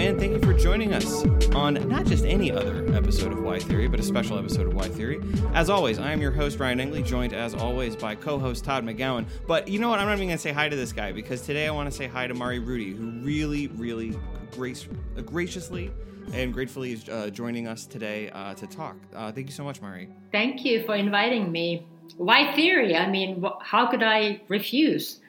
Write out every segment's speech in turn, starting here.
and thank you for joining us on not just any other episode of Why Theory, but a special episode of Why Theory. As always, I am your host, Ryan Engley, joined as always by co host Todd McGowan. But you know what? I'm not even going to say hi to this guy because today I want to say hi to Mari Ruti, who really, really grace, uh, graciously and gratefully is uh, joining us today uh, to talk. Uh, thank you so much, Mari. Thank you for inviting me. Why Theory? I mean, wh- how could I refuse?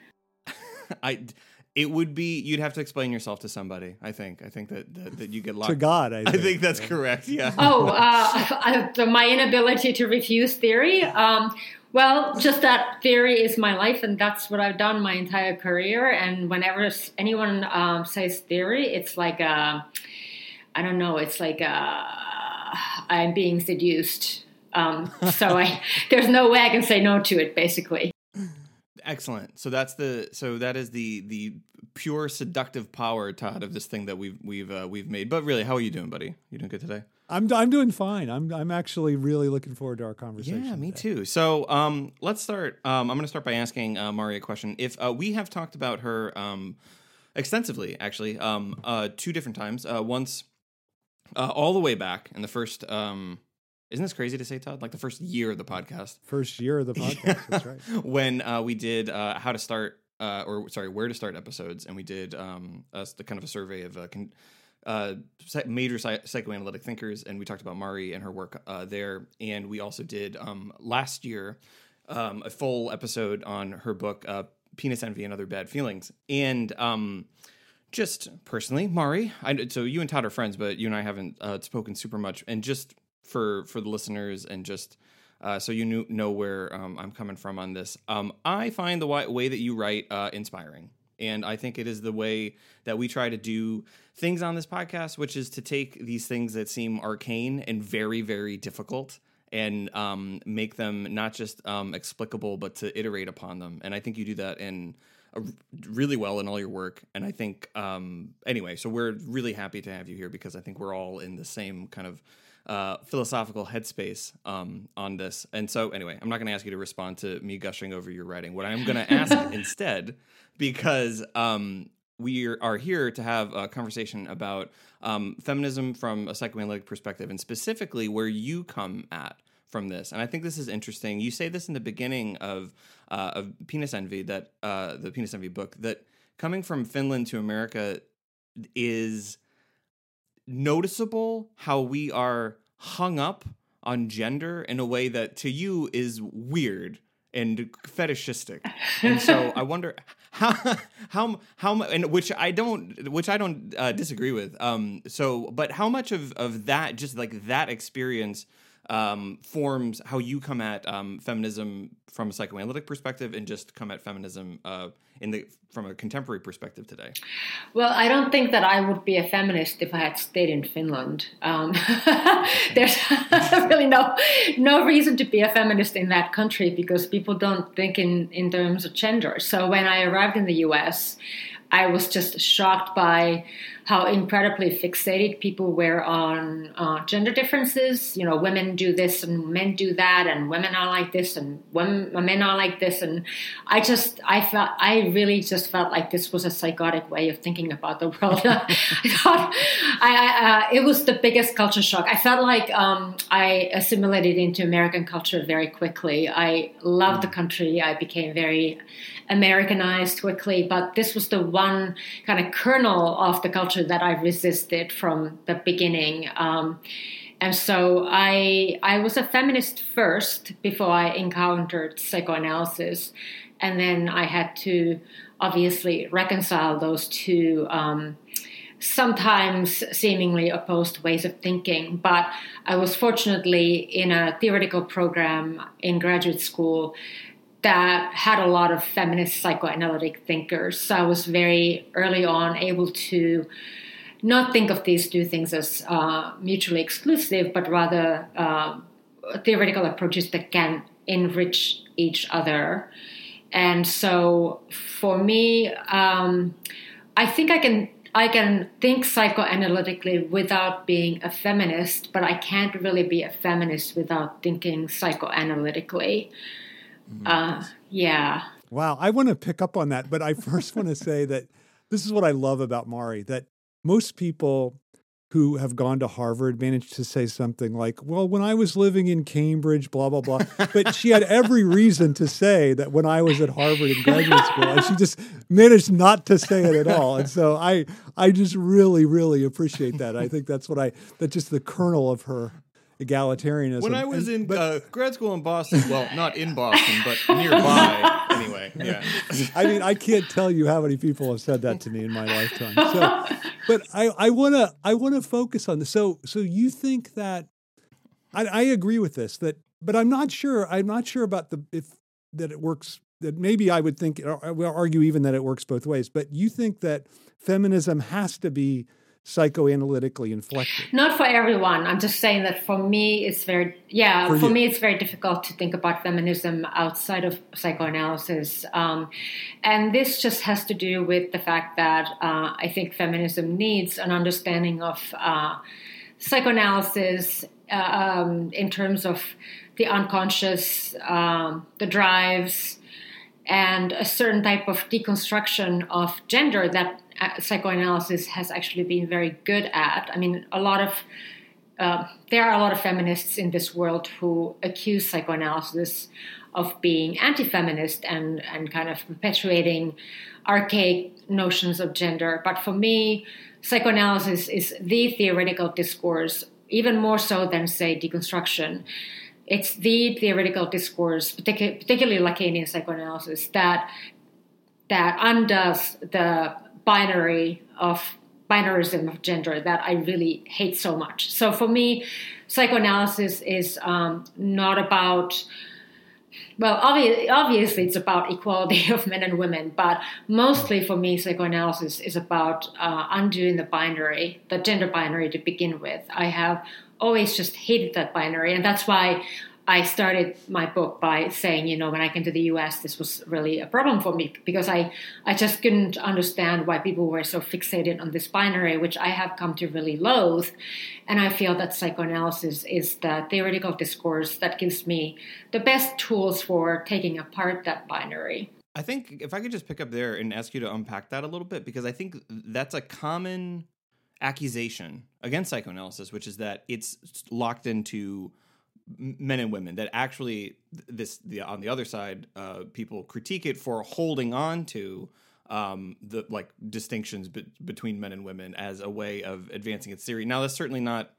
I it would be you'd have to explain yourself to somebody. I think. I think that that, that you get locked. to God. I think, I think that's correct. Yeah. Oh, uh, my inability to refuse theory. Um, well, just that theory is my life, and that's what I've done my entire career. And whenever anyone um, says theory, it's like a, I don't know, it's like a, I'm being seduced. Um, so I, there's no way I can say no to it, basically. Excellent. So that's the so that is the the pure seductive power, Todd, of this thing that we've we've uh, we've made. But really, how are you doing, buddy? You doing good today? I'm I'm doing fine. I'm I'm actually really looking forward to our conversation. Yeah, me today. too. So um, let's start. Um, I'm going to start by asking uh, Mari a question. If uh, we have talked about her um, extensively, actually, um, uh, two different times. Uh, once, uh, all the way back in the first. Um, isn't this crazy to say, Todd? Like the first year of the podcast. First year of the podcast. That's right. when uh, we did uh, how to start, uh, or sorry, where to start episodes, and we did um, a, the kind of a survey of uh, con- uh, major psy- psychoanalytic thinkers, and we talked about Mari and her work uh, there. And we also did um, last year um, a full episode on her book, uh, "Penis Envy and Other Bad Feelings." And um, just personally, Mari, I, so you and Todd are friends, but you and I haven't uh, spoken super much. And just for for the listeners, and just uh, so you knew, know where um, I'm coming from on this, um, I find the wi- way that you write uh, inspiring. And I think it is the way that we try to do things on this podcast, which is to take these things that seem arcane and very, very difficult and um, make them not just um, explicable, but to iterate upon them. And I think you do that in really well in all your work. And I think, um, anyway, so we're really happy to have you here because I think we're all in the same kind of uh, philosophical headspace um, on this. And so, anyway, I'm not going to ask you to respond to me gushing over your writing. What I'm going to ask instead, because um, we are- here to have a conversation about um, feminism from a psychoanalytic perspective, and specifically where you come at from this. And I think this is interesting. You say this in the beginning of uh, of Penis Envy, that uh, the Penis Envy book, that coming from Finland to America is noticeable how we are hung up on gender in a way that to you is weird and fetishistic. And so I wonder how how how and which I don't which I don't uh, disagree with. Um so but how much of of that just like that experience um forms how you come at um feminism from a psychoanalytic perspective and just come at feminism uh in the from a contemporary perspective today. Well, I don't think that I would be a feminist if I had stayed in Finland. Um, there's really no no reason to be a feminist in that country because people don't think in in terms of gender. So when I arrived in the U.S., I was just shocked by how incredibly fixated people were on uh, gender differences. You know, women do this and men do that, and women are like this and women, men are like this. And I just, I felt, I really just felt like this was a psychotic way of thinking about the world. I thought, I, uh, it was the biggest culture shock. I felt like um, I assimilated into American culture very quickly. I loved the country. I became very Americanized quickly, but this was the one kind of kernel of the culture that I resisted from the beginning. Um, and so I I was a feminist first before I encountered psychoanalysis, and then I had to obviously reconcile those two. Um, sometimes seemingly opposed ways of thinking. But I was fortunately in a theoretical program in graduate school that had a lot of feminist psychoanalytic thinkers. So I was very early on able to not think of these two things as uh, mutually exclusive, but rather uh, theoretical approaches that can enrich each other. And so for me, um, I think I can I can think psychoanalytically without being a feminist, but I can't really be a feminist without thinking psychoanalytically. Uh, yeah. Wow, I want to pick up on that, but I first want to say that this is what I love about Mari that most people who have gone to Harvard managed to say something like, well, when I was living in Cambridge, blah, blah, blah. But she had every reason to say that when I was at Harvard in graduate school, and she just managed not to say it at all. And so I, I just really, really appreciate that. I think that's what I, that's just the kernel of her egalitarianism. When I was And- in but- uh, grad school in Boston, well, not in Boston, but nearby. anyway, yeah. I mean, I can't tell you how many people have said that to me in my lifetime. So, but I, I want to, I want to focus on this. So, so you think that I, I agree with this that, but I'm not sure. I'm not sure about the if that it works. That maybe I would think, or I will argue even that it works both ways. But you think that feminism has to be psychoanalytically inflected. Not for everyone. I'm just saying that for me, it's very, yeah, For for, me, it's very difficult to think about feminism outside of psychoanalysis. Um, and this just has to do with the fact that uh, I think feminism needs an understanding of uh, psychoanalysis uh, um, in terms of the unconscious, um, the drives, and a certain type of deconstruction of gender that psychoanalysis has actually been very good at. I mean, a lot of uh, there are a lot of feminists in this world who accuse psychoanalysis of being anti-feminist and and kind of perpetuating archaic notions of gender. But for me, psychoanalysis is the theoretical discourse, even more so than say deconstruction it's the theoretical discourse, particu- particularly Lacanian psychoanalysis, that that undoes the binary of binarism of gender that I really hate so much. So for me, psychoanalysis is um, not about well, obvi- obviously, it's about equality of men and women, but mostly for me, psychoanalysis is about uh, undoing the binary, the gender binary to begin with. I have always just hated that binary, and that's why I started my book by saying, you know, when I came to the US, this was really a problem for me because I, I just couldn't understand why people were so fixated on this binary, which I have come to really loathe. And I feel that psychoanalysis is the theoretical discourse that gives me the best tools for taking apart that binary. I think if I could just pick up there and ask you to unpack that a little bit, because I think that's a common accusation against psychoanalysis, which is that it's locked into men and women. That actually, this the on the other side, uh, people critique it for holding on to um, the like distinctions be- between men and women as a way of advancing its theory. Now, that's certainly not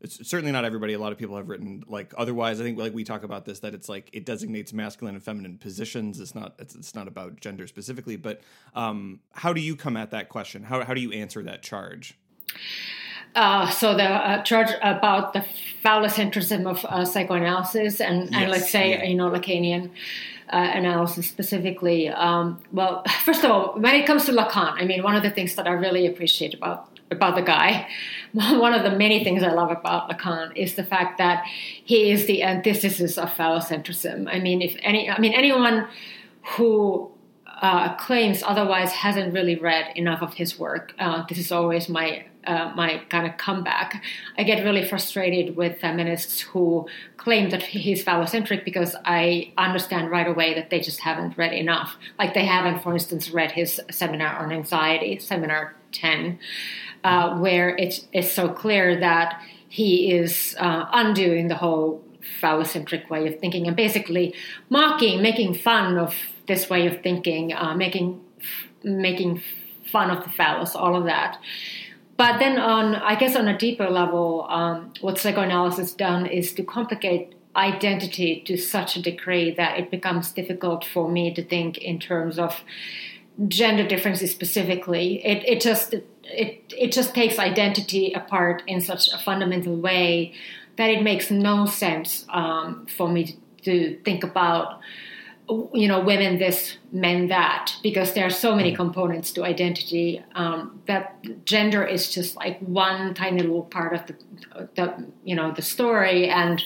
it's certainly not everybody. A lot of people have written like otherwise. I think like we talk about this that it's like it designates masculine and feminine positions. It's not it's, it's not about gender specifically. But um, how do you come at that question? How how do you answer that charge? Uh, so the uh, charge about the phallocentrism of uh, psychoanalysis and, and let's say yeah. you know Lacanian uh, analysis specifically. Um, well, first of all, when it comes to Lacan, I mean, one of the things that I really appreciate about about the guy, one of the many things I love about Lacan is the fact that he is the antithesis of phallocentrism. I mean, if any, I mean anyone who uh, claims otherwise hasn't really read enough of his work. Uh, this is always my uh, my kind of comeback. I get really frustrated with feminists who claim that he's phallocentric because I understand right away that they just haven't read enough. Like they haven't, for instance, read his seminar on anxiety, seminar ten, uh, where it is so clear that he is uh, undoing the whole phallocentric way of thinking and basically mocking, making fun of this way of thinking, uh, making making fun of the phallus, all of that. But then, on I guess on a deeper level, um, what psychoanalysis done is to complicate identity to such a degree that it becomes difficult for me to think in terms of gender differences specifically. It it just it it just takes identity apart in such a fundamental way that it makes no sense um, for me to, to think about you know women this men that because there are so many components to identity um, that gender is just like one tiny little part of the, the you know the story. And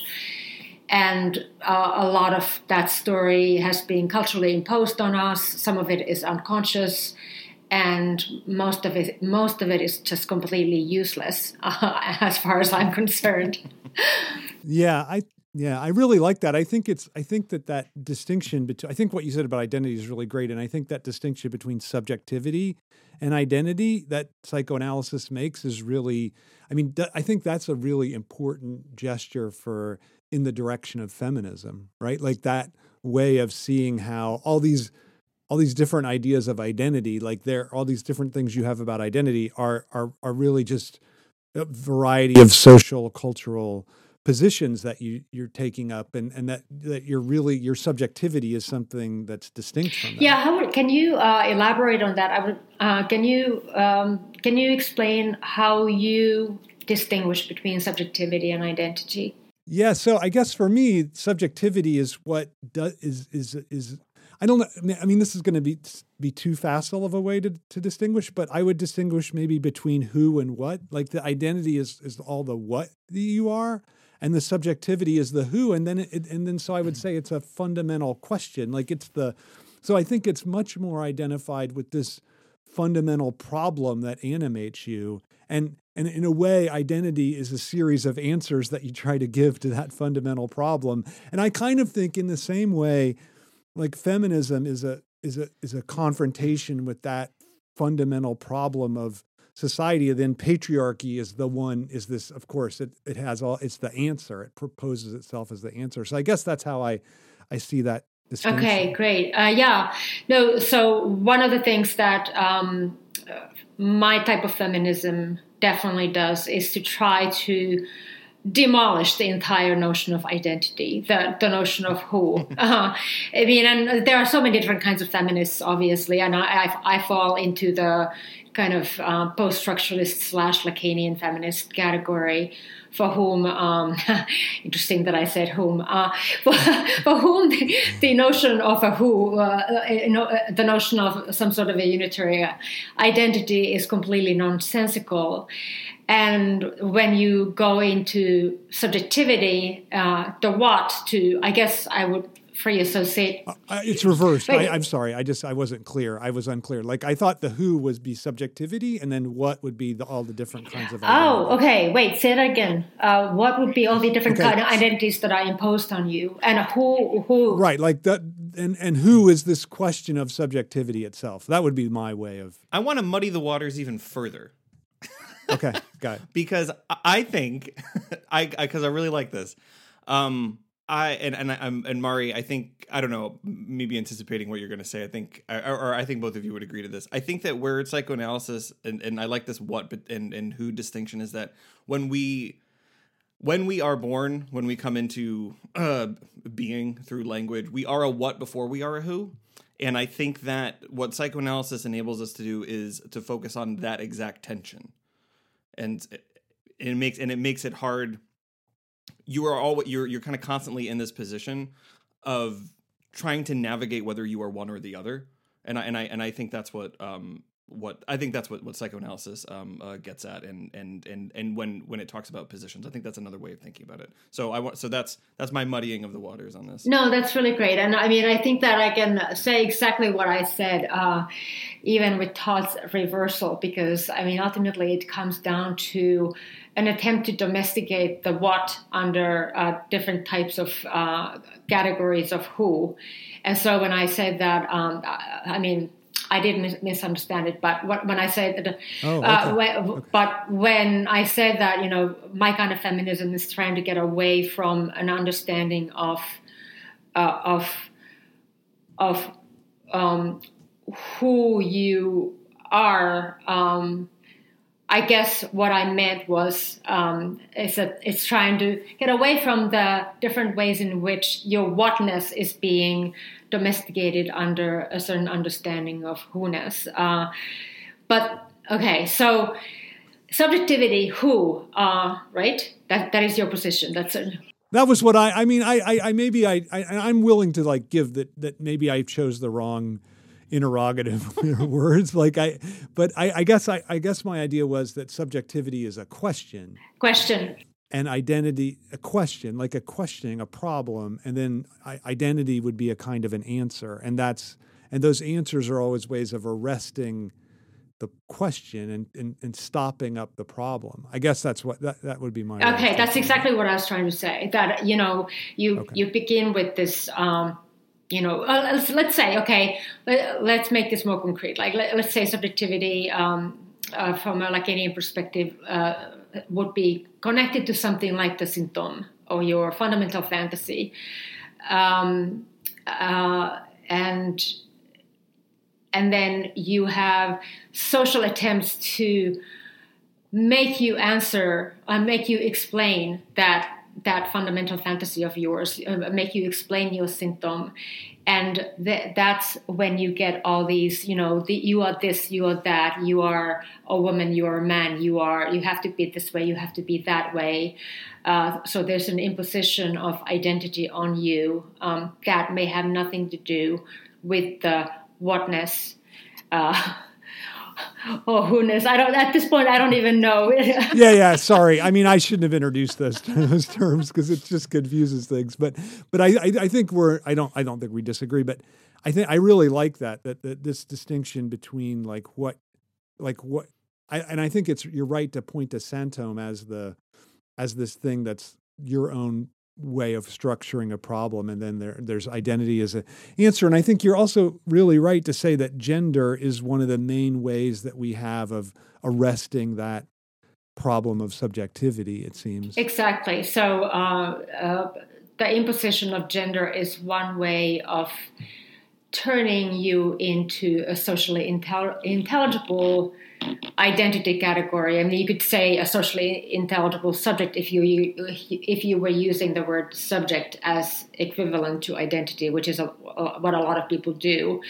and uh, a lot of that story has been culturally imposed on us. Some of it is unconscious. And most of it most of it is just completely useless uh, as far as i'm concerned. Yeah, I Yeah, I really like that. I think it's I think that that distinction between I think what you said about identity is really great and I think that distinction between subjectivity and identity that psychoanalysis makes is really I mean I think that's a really important gesture for in the direction of feminism, right? Like that way of seeing how all these all these different ideas of identity, like there all these different things you have about identity are are are really just a variety of social cultural positions that you you're taking up and and that that you're really your subjectivity is something that's distinct from that. yeah how can you uh, elaborate on that i would uh, can you um, can you explain how you distinguish between subjectivity and identity yeah so i guess for me subjectivity is what does is is is I don't know. I mean, this is going to be be too facile of a way to, to distinguish, but I would distinguish maybe between who and what. Like the identity is is all the what that you are, and the subjectivity is the who and then it, and then so i would mm. say it's a fundamental question like it's the so i think it's much more identified with this fundamental problem that animates you and and in a way identity is a series of answers that you try to give to that fundamental problem and i kind of think in the same way like feminism is a is a is a confrontation with that fundamental problem of society then patriarchy is the one is this of course it, it has all it's the answer. It proposes itself as the answer. So i guess that's how i i see that okay great. Uh, yeah. No so one of the things that um, my type of feminism definitely does is to try to demolish the entire notion of identity, the, the notion of who. Uh, I mean, and there are so many different kinds of feminists, obviously, and I, I, I fall into the kind of uh, post-structuralist slash Lacanian feminist category for whom, um, interesting that I said whom, uh, for, for, whom the, the, notion of a who, uh, you know, uh, the notion of some sort of a unitary identity is completely nonsensical. And when you go into subjectivity, uh, the what to, I guess I would free associate. Uh, it's reversed. I, am sorry. I just I wasn't clear. I was unclear. Like I thought the who would be subjectivity, and then what would be the, all the different kinds of. Identity. Oh, okay. Wait. Say that again. Uh, what would be all the different okay. kind of identities that I imposed on you, and who who? Right. Like that. And and who is this question of subjectivity itself? That would be my way of. I want to muddy the waters even further. okay, got it. because I think I because I, I really like this. Um, I and and I'm and Mari, I think I don't know, maybe anticipating what you're going to say. I think, or, or, I think both of you would agree to this. I think that where psychoanalysis and and I like this what but and and who distinction is that when we when we are born, when we come into uh, being through language, we are a what before we are a who. And I think that what psychoanalysis enables us to do is to focus on that exact tension, and it makes and it makes it hard you are all you're you're kind of constantly in this position of trying to navigate whether you are one or the other. And i and i and i think that's what um what I think that's what, what psychoanalysis um, uh, gets at, and and and and when when it talks about positions, I think that's another way of thinking about it. So I want so that's that's my muddying of the waters on this. No, that's really great, and I mean I think that I can say exactly what I said, uh, even with Todd's reversal, because I mean ultimately it comes down to an attempt to domesticate the what under uh, different types of uh, categories of who, and so when I said that, um, I mean I did mis- misunderstand it, but what, when I said that, oh, uh, okay. uh, when, okay. but when I said that, you know, my kind of feminism is trying to get away from an understanding of, uh, of, of um, who you are. Um, I guess what I meant was um, is that it's trying to get away from the different ways in which your whatness is being domesticated under a certain understanding of who-ness. Uh, but okay, so subjectivity, who, uh, right? That that is your position. That's it. That was what I. I mean, I, I, I maybe I, I, I'm willing to like give that that maybe I chose the wrong interrogative words like i but i, I guess I, I, guess my idea was that subjectivity is a question question and identity a question like a questioning a problem and then identity would be a kind of an answer and that's and those answers are always ways of arresting the question and, and, and stopping up the problem. I guess that's what that, that would be my okay. That's exactly what I was trying to say. That you know you okay. you begin with this. Um, you know, uh, let's, let's, say okay, let, us make this more concrete. Like let, us say subjectivity um, uh, from a Lacanian perspective uh, would be connected to something like the symptom or your fundamental fantasy, um, uh, and and then you have social attempts to make you answer and uh, make you explain that that fundamental fantasy of yours uh, make you explain your symptom and th- that's when you get all these you know the, you are this you are that you are a woman you are a man you are you have to be this way you have to be that way. Uh, so there's an imposition of identity on you um, that may have nothing to do with the whatness uh, or who knows I don't. At this point, I don't even know. yeah, yeah. Sorry. I mean, I shouldn't have introduced those those terms because it just confuses things. But but I, I, I think we're. I don't. I don't think we disagree. But I think I really like that that, that this distinction between like what like what. I, and I think it's you're right to point to sinthome as the as this thing that's your own way of structuring a problem and then there there's identity as an answer. And i think you're also really right to say that gender is one of the main ways that we have of arresting that problem of subjectivity it seems. Exactly. So uh, uh, the imposition of gender is one way of turning you into a socially intel- intelligible identity category. I mean, you could say a socially intelligible subject if you if you were using the word subject as equivalent to identity, which is a, a, what a lot of people do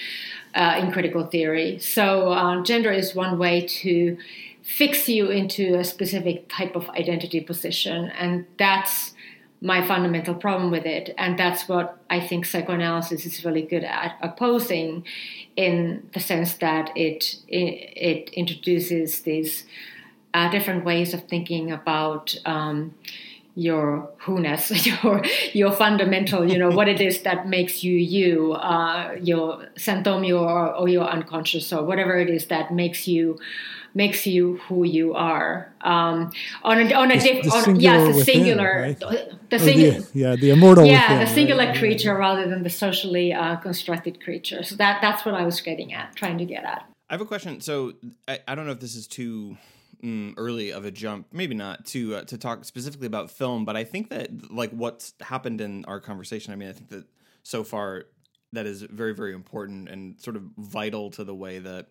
uh, in critical theory. So, uh, gender is one way to fix you into a specific type of identity position, and that's my fundamental problem with it. And that's what I think psychoanalysis is really good at opposing in the sense that it, it, it introduces these uh, different ways of thinking about um, your who-ness, your your fundamental, you know, what it is that makes you you, uh, your symptom, or, or your unconscious, or whatever it is that makes you makes you who you are. Um, on a on a diff, on, yes, the within, singular, right? the, singular, yeah, the immortal, yeah, within, the singular right? creature rather than the socially uh, constructed creature. So that that's what I was getting at, trying to get at. I have a question. So I, I don't know if this is too mm, early of a jump, maybe not to uh, to talk specifically about film, but I think that like what's happened in our conversation. I mean, I think that so far that is very very important and sort of vital to the way that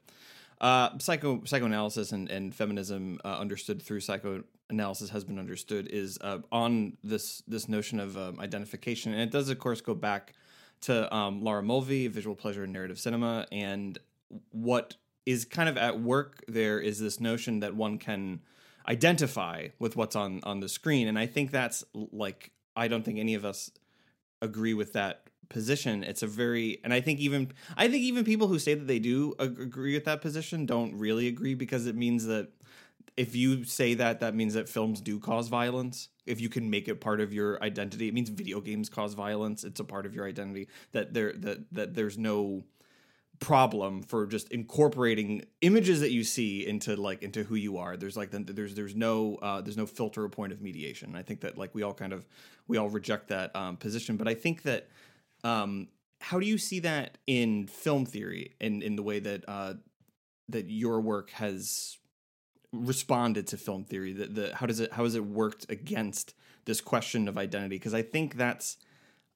uh, psycho psychoanalysis and, and feminism uh, understood through psychoanalysis has been understood is uh, on this this notion of um, identification, and it does of course go back to um, Laura Mulvey, visual pleasure and narrative cinema, and what is kind of at work there is this notion that one can identify with what's on on the screen, and I think that's like I don't think any of us agree with that position. It's a very and i think even i think even people who say that they do agree with that position don't really agree because it means that if you say that that means that films do cause violence. If you can make it part of your identity it means video games cause violence. It's a part of your identity that there that that there's no problem for just incorporating images that you see into like into who you are there's like there's there's no uh, there's no filter or point of mediation i think that like we all kind of we all reject that um, position but i think that um, how do you see that in film theory and in, in the way that uh, that your work has responded to film theory? The, the how does it how has it worked against this question of identity? Because I think that's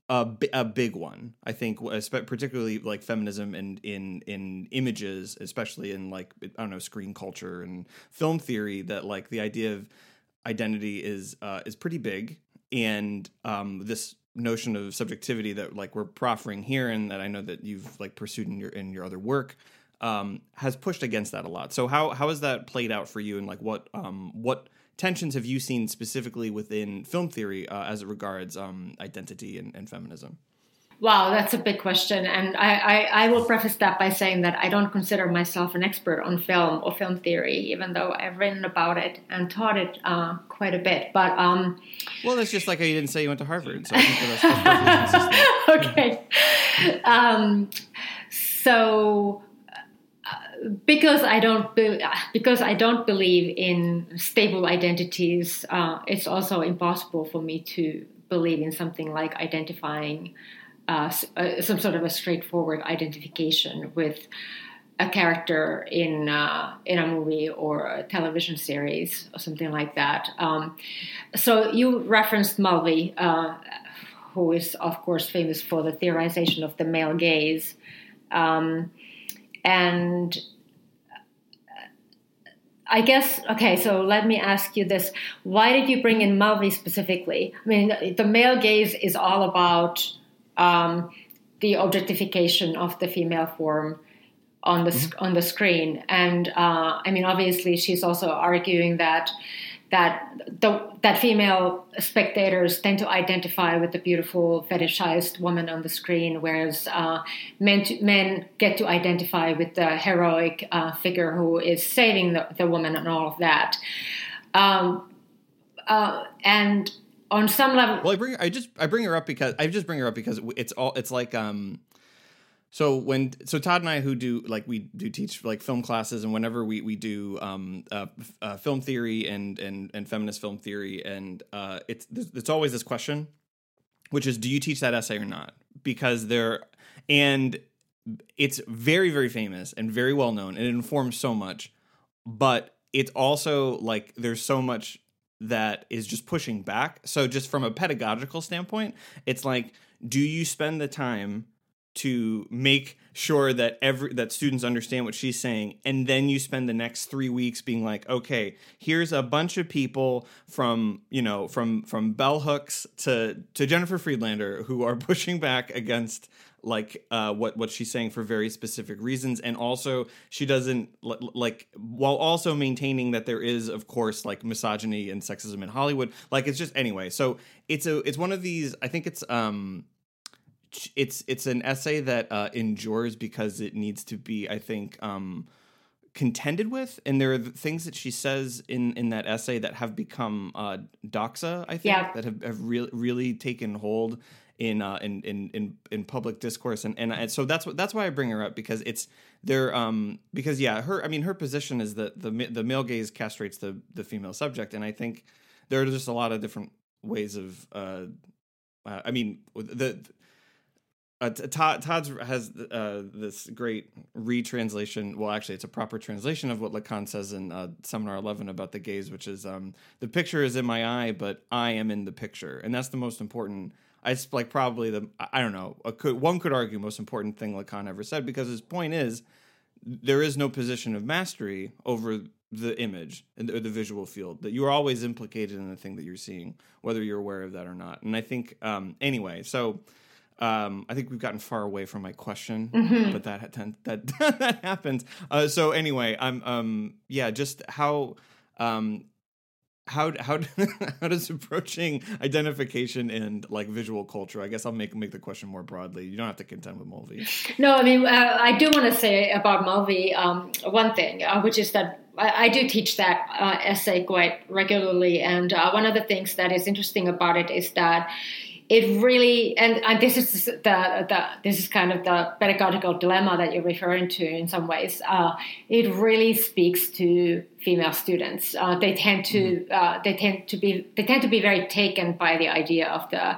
a, a big one. I think, particularly like feminism and in in images, especially in like I don't know screen culture and film theory. That like the idea of identity is uh, is pretty big, and um, this notion of subjectivity that like we're proffering here and that I know that you've like pursued in your in your other work um, has pushed against that a lot. So how how has that played out for you and like what um, what tensions have you seen specifically within film theory uh, as it regards um, identity and, and feminism? Wow, that's a big question. And I, I, I, will preface that by saying that I don't consider myself an expert on film or film theory, even though I've written about it and taught it uh, quite a bit. But um, Well, that's just like how you didn't say you went to Harvard. So okay. Um, so because I don't be, because I don't believe in stable identities, uh, it's also impossible for me to believe in something like identifying uh, uh, some sort of a straightforward identification with a character in uh, in a movie or a television series or something like that. Um, so you referenced Mulvey, uh, who is of course famous for the theorization of the male gaze. Um, and I guess okay. So let me ask you this: Why did you bring in Mulvey specifically? I mean, the male gaze is all about um, the objectification of the female form on the mm-hmm. on the screen, and uh, I mean, obviously, she's also arguing that that the, that female spectators tend to identify with the beautiful fetishized woman on the screen, whereas uh, men to, men get to identify with the heroic uh, figure who is saving the, the, woman and all of that. Um, uh, and on some level, well, I bring I just I bring her up because I just bring her up because it's all it's like um so when so Todd and I who do like we do teach like film classes and whenever we we do um uh, uh, film theory and and and feminist film theory and uh it's it's always this question which is do you teach that essay or not? Because there and it's very very famous and very well known and it informs so much but it's also like there's so much that is just pushing back. So just from a pedagogical standpoint it's like do you spend the time to make sure that every that students understand what she's saying and then you spend the next 3 weeks being like okay here's a bunch of people from you know from from bell hooks to to Jennifer Friedlander who are pushing back against like uh, what what she's saying for very specific reasons, and also she doesn't like while also maintaining that there is of course like misogyny and sexism in Hollywood. Like it's just anyway. So it's a it's one of these. I think it's um it's it's an essay that uh, endures because it needs to be, I think, um, contended with, and there are things that she says in in that essay that have become uh, doxa, I think, yeah. that have, have really really taken hold in uh, in, in in in public discourse, and, and and so that's what that's why I bring her up because it's there um because yeah her I mean her position is that the the male gaze castrates the the female subject, and I think there are just a lot of different ways of uh, uh I mean the uh, Todd Todd's has uh, this great retranslation. Well, actually, it's a proper translation of what Lacan says in uh, Seminar Eleven about the gaze, which is um, the picture is in my eye, but I am in the picture, and that's the most important. I like probably the I don't know. Could, one could argue most important thing Lacan ever said because his point is there is no position of mastery over the image and the, the visual field that you are always implicated in the thing that you're seeing, whether you're aware of that or not. And I think um, anyway, so um, I think we've gotten far away from my question, mm-hmm. but that that that happens. Uh, so anyway, I'm um, yeah, just how um, how how how does approaching identification and like visual culture? I guess I'll make make the question more broadly. You don't have to contend with Mulvey. No, I mean uh, I do want to say about Mulvey um, one thing, uh, which is that I, I do teach that uh, essay quite regularly, and uh, one of the things that is interesting about it is that it really and, and this is the, the this is kind of the pedagogical dilemma that you're referring to in some ways. Uh, it really speaks to female students. Uh, they tend to mm-hmm. uh, they tend to be they tend to be very taken by the idea of the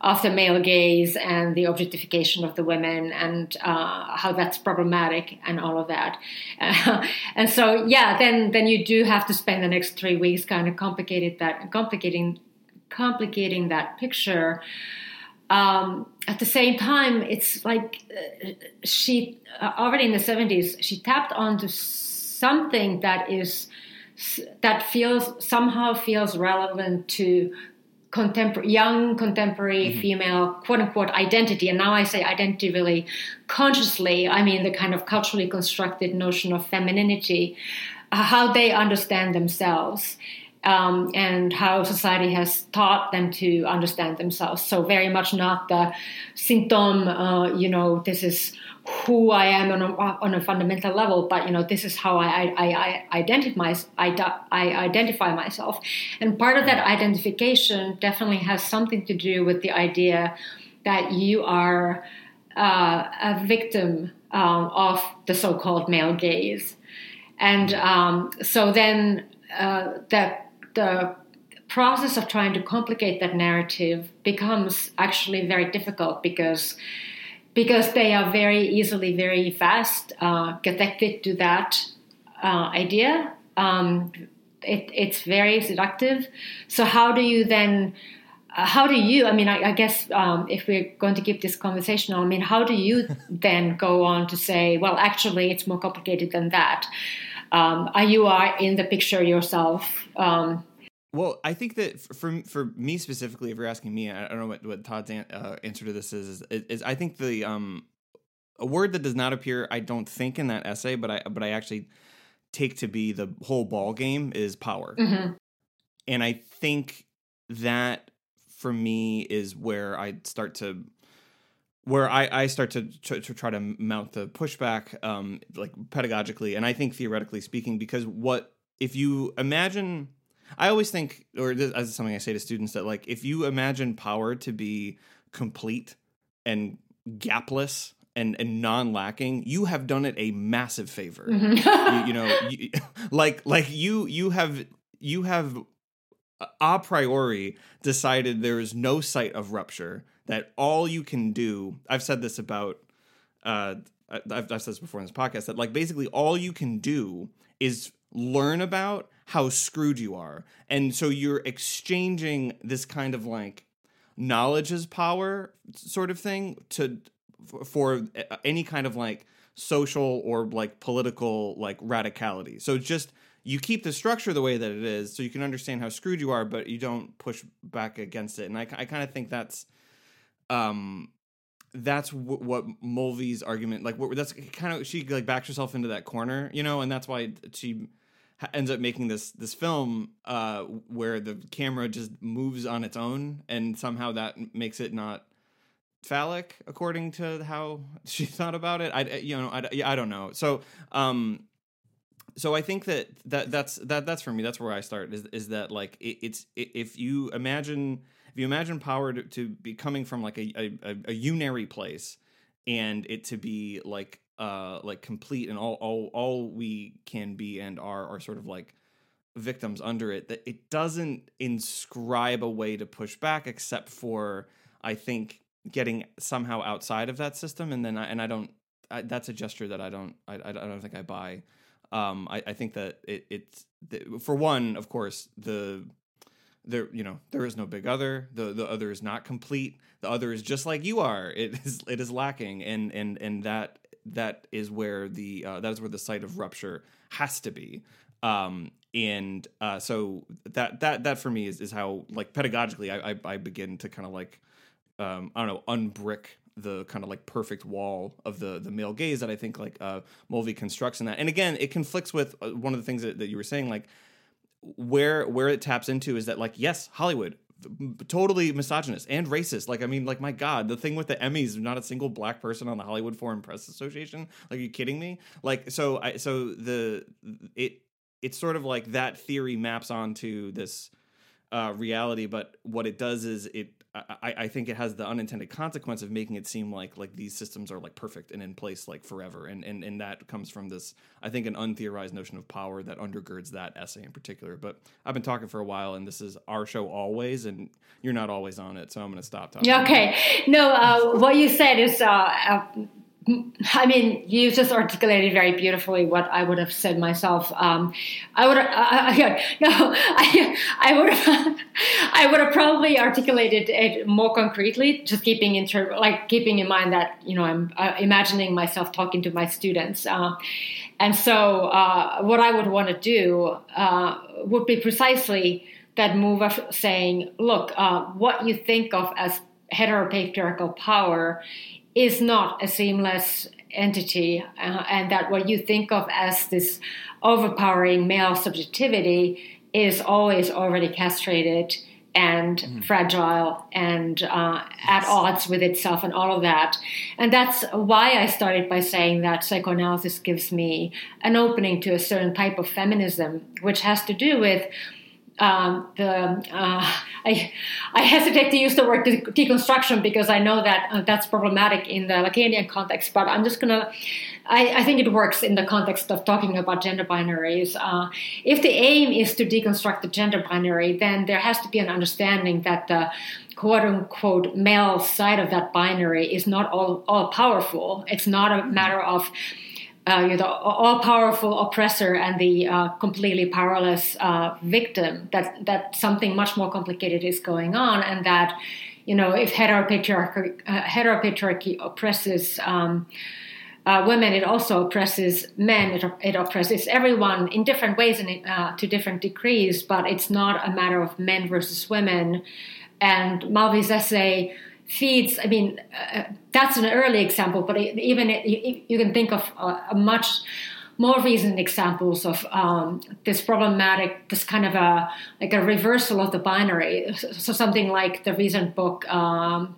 of the male gaze and the objectification of the women and uh, how that's problematic and all of that. Uh, and so, yeah, then then you do have to spend the next three weeks kind of complicated that complicating complicating that picture. Um, at the same time, it's like uh, she uh, already in the 70s she tapped onto something that is that feels somehow feels relevant to contemporary young contemporary mm-hmm. female quote unquote identity and now i say identity really consciously i mean the kind of culturally constructed notion of femininity uh, how they understand themselves um, and how society has taught them to understand themselves. So very much not the symptom, uh, you know, this is who I am on a, on a fundamental level, but you know, this is how I, I, I identify, I, I identify myself. And part of that identification definitely has something to do with the idea that you are uh, a victim um, of the so-called male gaze, and um, so then uh, the the process of trying to complicate that narrative becomes actually very difficult because because they are very easily very fast uh, connected to that uh, idea. Um, it, it's very seductive. So how do you then? Uh, how do you? I mean, I, I guess um, if we're going to keep this conversation, I mean, how do you then go on to say, well, actually, it's more complicated than that? Um, you are in the picture yourself. Um, well, I think that for for me specifically, if you're asking me, I don't know what, what Todd's an, uh, answer to this is, is, is. I think the um, a word that does not appear, I don't think in that essay, but I but I actually take to be the whole ball game is power, mm-hmm. and I think that for me is where I start to where I, I start to, to, to try to mount the pushback, um, like pedagogically, and I think theoretically speaking, because what if you imagine I always think, or this, as something I say to students, that like if you imagine power to be complete and gapless and and non lacking, you have done it a massive favor. Mm-hmm. you, you, know, you, like like you you have you have a priori decided there is no site of rupture. That all you can do. I've said this about. Uh, I've, I've said this before in this podcast that like basically all you can do is learn about how screwed you are. And so you're exchanging this kind of like knowledge is power sort of thing to for any kind of like social or like political like radicality. So just you keep the structure the way that it is so you can understand how screwed you are but you don't push back against it. And I I kind of think that's um that's w- what Mulvey's argument like what, that's kind of she like backs herself into that corner, you know, and that's why she ends up making this this film uh, where the camera just moves on its own, and somehow that makes it not phallic according to how she thought about it. I you know I, I don't know. So um so I think that that that's that that's for me. That's where I start. Is is that like it, it's it, if you imagine if you imagine power to, to be coming from like a, a a unary place and it to be like uh like complete and all all all we can be and are are sort of like victims under it that it doesn't inscribe a way to push back except for i think getting somehow outside of that system. And then I, and i don't I, that's a gesture that i don't I, I don't think i buy. Um i, I think that it it's for one of course the there you know there is no big other the the other is not complete the other is just like you are it is it is lacking and and and that that is where the uh, that is where the site of rupture has to be. Um, and uh, so that that that for me is, is how like pedagogically I, I, I begin to kind of like um, I don't know unbrick the kind of like perfect wall of the the male gaze that I think like uh, Mulvey constructs in that. And again, it conflicts with uh, one of the things that, that you were saying, like where where it taps into is that like yes, Hollywood totally misogynist and racist. Like, I mean, like, my God, the thing with the Emmys, not a single black person on the Hollywood Foreign Press Association. Like, are you kidding me? Like, so I, so the, it, it's sort of like that theory maps onto this uh, reality, but what it does is it I, I think it has the unintended consequence of making it seem like like these systems are like perfect and in place like forever, and and and that comes from this I think an untheorized notion of power that undergirds that essay in particular. But I've been talking for a while, and this is our show always, and you're not always on it, so I'm going to stop talking. Yeah, okay. No, uh, what you said is uh, uh I mean, you just articulated very beautifully what I would have said myself. Um, I would, uh, uh no, I, I would have, I would have probably articulated it more concretely, just keeping in term, like keeping in mind that you know I'm uh, imagining myself talking to my students, uh, and so uh, what I would want to do uh, would be precisely that move of saying, look, what you think of as heteropatriarchal power is not a seamless entity, uh, and that what you think of as this overpowering male subjectivity is always already castrated and mm. fragile and uh, at odds with itself and all of that. And that's why I started by saying that psychoanalysis gives me an opening to a certain type of feminism, which has to do with um, the uh, I, I hesitate to use the word de- deconstruction because I know that uh, that's problematic in the Lacanian context. But I'm just gonna. I, I, think it works in the context of talking about gender binaries. Uh, if the aim is to deconstruct the gender binary, then there has to be an understanding that the quote unquote male side of that binary is not all, all powerful. It's not a matter of uh, you know, the all powerful oppressor and the uh, completely powerless uh, victim. That that something much more complicated is going on, and that you know if heteropatriarchy, uh, heteropatriarchy oppresses. Um, uh, women, it also oppresses men. It, it, oppresses everyone in different ways and uh, to different degrees. But it's not a matter of men versus women. And Mulvey's essay feeds. I mean, uh, that's an early example, but even it, you can think of a, a much more recent examples of um, this problematic, this kind of a like a reversal of the binary. So something like the recent book. Um,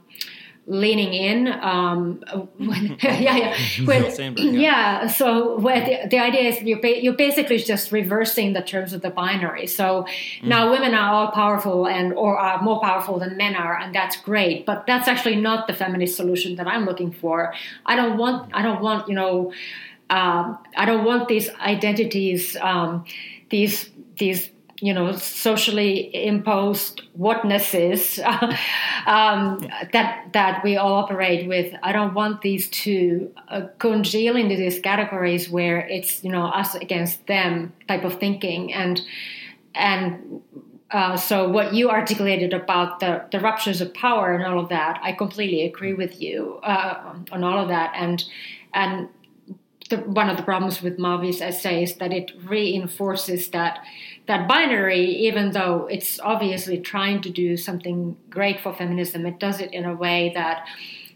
leaning in. Um, when, yeah, yeah. When, yeah. yeah. So the, the idea is you're, ba- you're basically just reversing the terms of the binary. So mm. now women are all powerful and or are more powerful than men are, and that's great. But that's actually not the feminist solution that I'm looking for. I don't want. I don't want. You know. Um, I don't want these identities. Um, these these you know socially imposed whatnesses um, that that we all operate with. I don't want these to uh, congeal into these categories where it's you know us against them type of thinking and and uh, so what you articulated about the, the ruptures of power and all of that, I completely agree with you uh, on all of that. And and the, one of the problems with Mulvey's essay is that it reinforces that that binary, even though it's obviously trying to do something great for feminism, it does it in a way that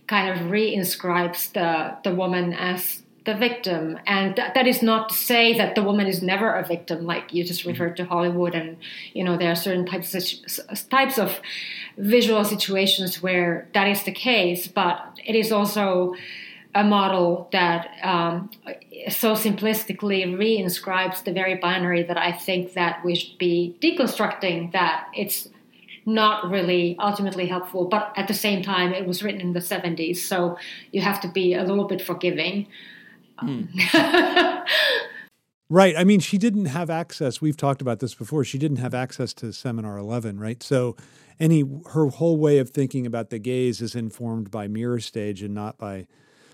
kind of reinscribes the the woman as the victim. And th- that is not to say that the woman is never a victim, like you just mm-hmm. referred to Hollywood, and you know there are certain types of, types of visual situations where that is the case, but it is also a model that um, so simplistically reinscribes the very binary that I think that we should be deconstructing that it's not really ultimately helpful but at the same time it was written in the 70s so you have to be a little bit forgiving. Mm. right. I mean she didn't have access we've talked about this before she didn't have access to seminar 11 right? So any her whole way of thinking about the gaze is informed by mirror stage and not by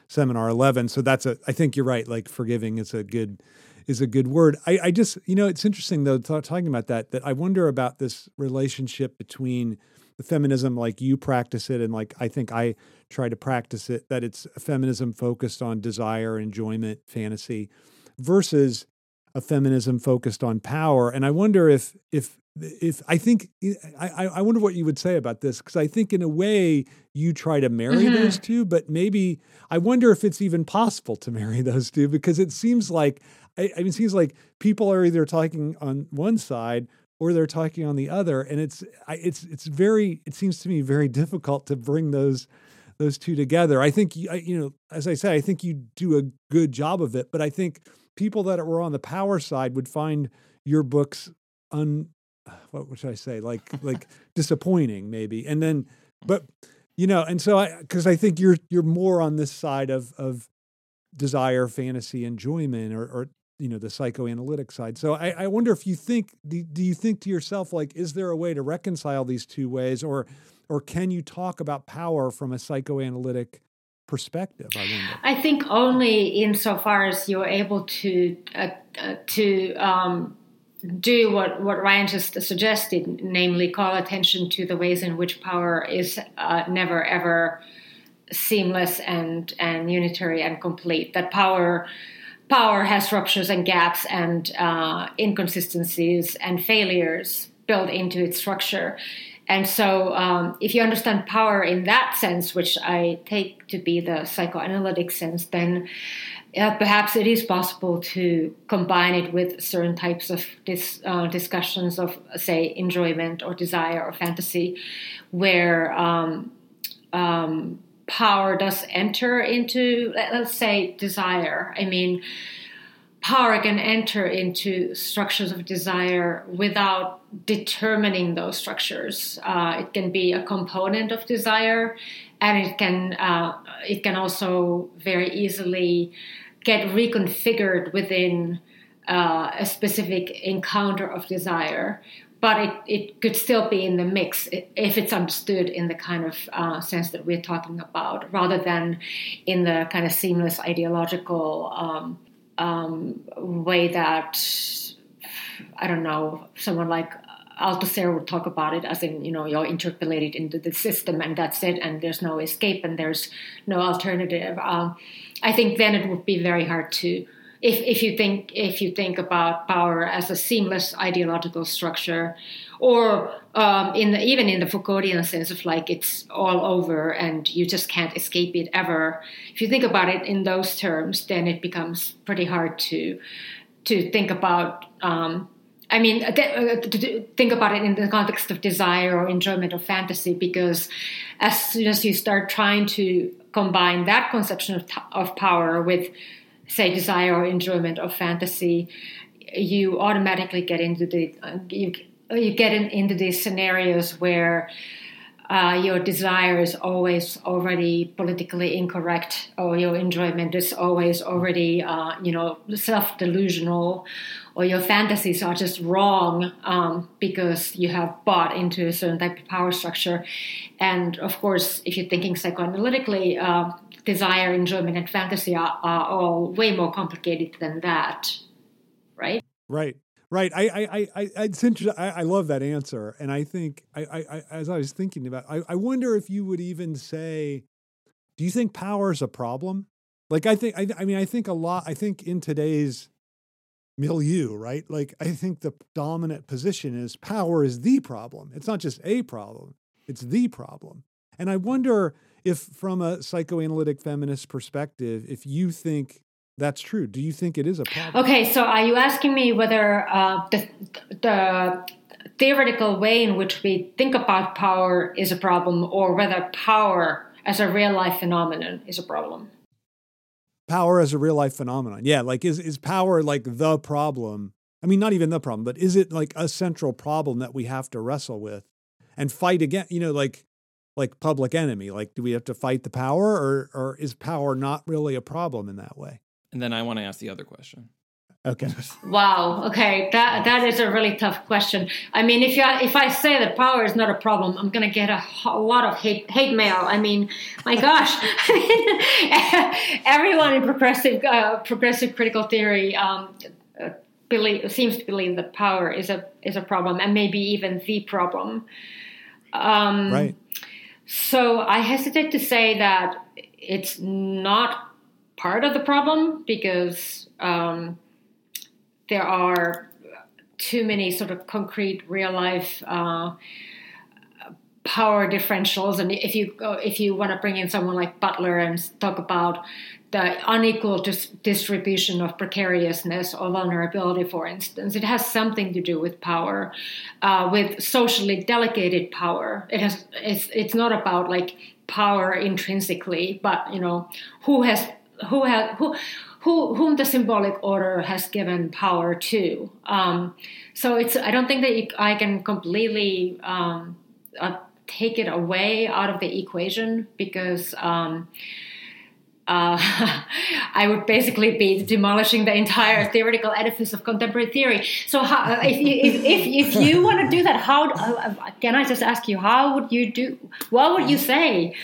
seminar 11 so that's a i think you're right like forgiving is a good is a good word. I, I just you know it's interesting though talking about that that i wonder about this relationship between the feminism like you practice it and like i think i try to practice it that it's a feminism focused on desire enjoyment fantasy versus a feminism focused on power. And i wonder if if if I think I, I wonder what you would say about this because I think in a way you try to marry mm-hmm. those two, but maybe I wonder if it's even possible to marry those two because it seems like I, I mean, it seems like people are either talking on one side or they're talking on the other, and it's I, it's it's very it seems to me very difficult to bring those those two together. I think you know, as I say, I think you do a good job of it, but I think people that were on the power side would find your books un what should I say? Like like disappointing maybe. And then but you know, and so I because I think you're you're more on this side of of desire, fantasy, enjoyment, or or you know the psychoanalytic side. So I, I wonder if you think do, do you think to yourself like is there a way to reconcile these two ways, or or can you talk about power from a psychoanalytic perspective? I. I think only insofar as you're able to uh, uh, to um, do what, what Ryan just suggested, namely call attention to the ways in which power is uh, never ever seamless and, and unitary and complete. That power power has ruptures and gaps and uh, inconsistencies and failures built into its structure. And so, um, if you understand power in that sense, which I take to be the psychoanalytic sense, then uh, perhaps it is possible to combine it with certain types of dis, uh, discussions of, say, enjoyment or desire or fantasy, where um, um, power does enter into, let's say, desire. I mean, power can enter into structures of desire without determining those structures. Uh, it can be a component of desire, and it can uh, it can also very easily get reconfigured within uh, a specific encounter of desire. But it, it could still be in the mix if it's understood in the kind of uh, sense that we're talking about, rather than in the kind of seamless ideological um, um, way that I don't know someone like Althusser would talk about it as in you know you're interpellated into the system and that's it and there's no escape and there's no alternative. Um, I think then it would be very hard to if if you think if you think about power as a seamless ideological structure, or um, in the, even in the Foucauldian sense of like it's all over and you just can't escape it ever. If you think about it in those terms, then it becomes pretty hard to to think about. Um, I mean, uh, to think about it in the context of desire or enjoyment or fantasy, because as soon as you start trying to combine that conception of, of power with, say, desire or enjoyment or fantasy, you automatically get into the uh, you you get in, into these scenarios where uh, your desire is always already politically incorrect, or your enjoyment is always already, uh, you know, self-delusional, or your fantasies are just wrong um, because you have bought into a certain type of power structure. And of course, if you're thinking psychoanalytically, uh, desire, enjoyment, and fantasy are, are all way more complicated than that, right? Right. Right. I, I, I, it's interesting. I, I love that answer. And I think, I, I, as I was thinking about, I, I wonder if you would even say, do you think power is a problem? Like, I think, I, I mean, I think a lot, I think in today's milieu, right? Like, I think the dominant position is power is the problem. It's not just a problem, it's the problem. And I wonder if, from a psychoanalytic feminist perspective, if you think that's true. Do you think it is a problem? Okay, so are you asking me whether uh, the, the theoretical way in which we think about power is a problem, or whether power as a real life phenomenon is a problem? Power as a real life phenomenon. Yeah, like is is power like the problem? I mean, not even the problem, but is it like a central problem that we have to wrestle with and fight against? You know, like like public enemy. Like, do we have to fight the power, or or is power not really a problem in that way? And then I want to ask the other question. Okay. Wow. Okay. That that is a really tough question. I mean, if you if I say that power is not a problem, I'm gonna get a, a lot of hate hate mail. I mean, my gosh. everyone in progressive uh, progressive critical theory um, believe, seems to believe that power is a is a problem, and maybe even the problem. Um, right. So I hesitate to say that it's not part of the problem because um, there are too many sort of concrete real life uh, power differentials. And if you if you want to bring in someone like butler and talk about the unequal dis- distribution of precariousness or vulnerability for instance it has something to do with power uh, with socially delegated power. It has it's it's not about like power intrinsically but you know who has who has who who whom the symbolic order has given power to. Um, so it's I don't think that I can completely um, uh, take it away out of the equation because. Um, uh, I would basically be demolishing the entire theoretical edifice of contemporary theory. So, how, if, you, if, if, if, you want to do that, how uh, can I just ask you? How would you do? What would you say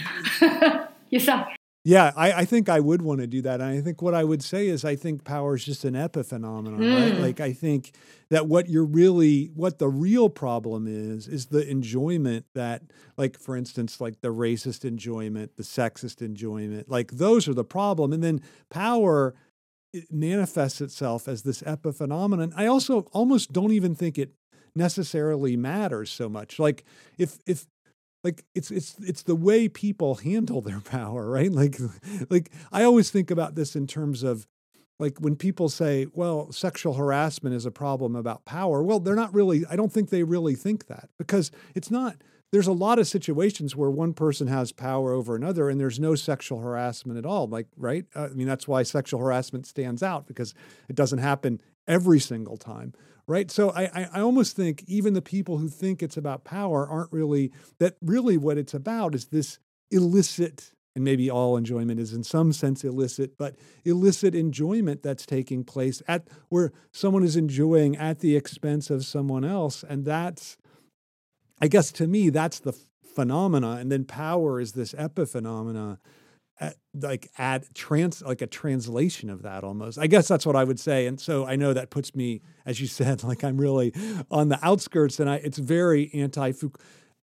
yourself? Yeah, I, I, think I would want to do that. And I think what I would say is I think power is just an epiphenomenon, mm. right? Like I think that what you're really what the real problem is is the enjoyment that like for instance like the racist enjoyment, the sexist enjoyment, like those are the problem. And then power it manifests itself as this epiphenomenon. I also almost don't even think it necessarily matters so much. Like if if like it's it's it's the way people handle their power right? Like like i always think about this in terms of like when people say well sexual harassment is a problem about power well they're not really i don't think they really think that because it's not there's a lot of situations where one person has power over another and there's no sexual harassment at all like right? Uh, i mean that's why sexual harassment stands out because it doesn't happen every single time right so I, I, almost think even the people who think it's about power aren't really that really what it's about is this illicit and maybe all enjoyment is in some sense illicit, but illicit enjoyment that's taking place at where someone is enjoying at the expense of someone else. And that's, I guess to me, that's the phenomena. And then power is this epiphenomena, at, like add trans, like a translation of that almost. I guess that's what I would say. And so I know that puts me, as you said, like I'm really on the outskirts and I, it's very anti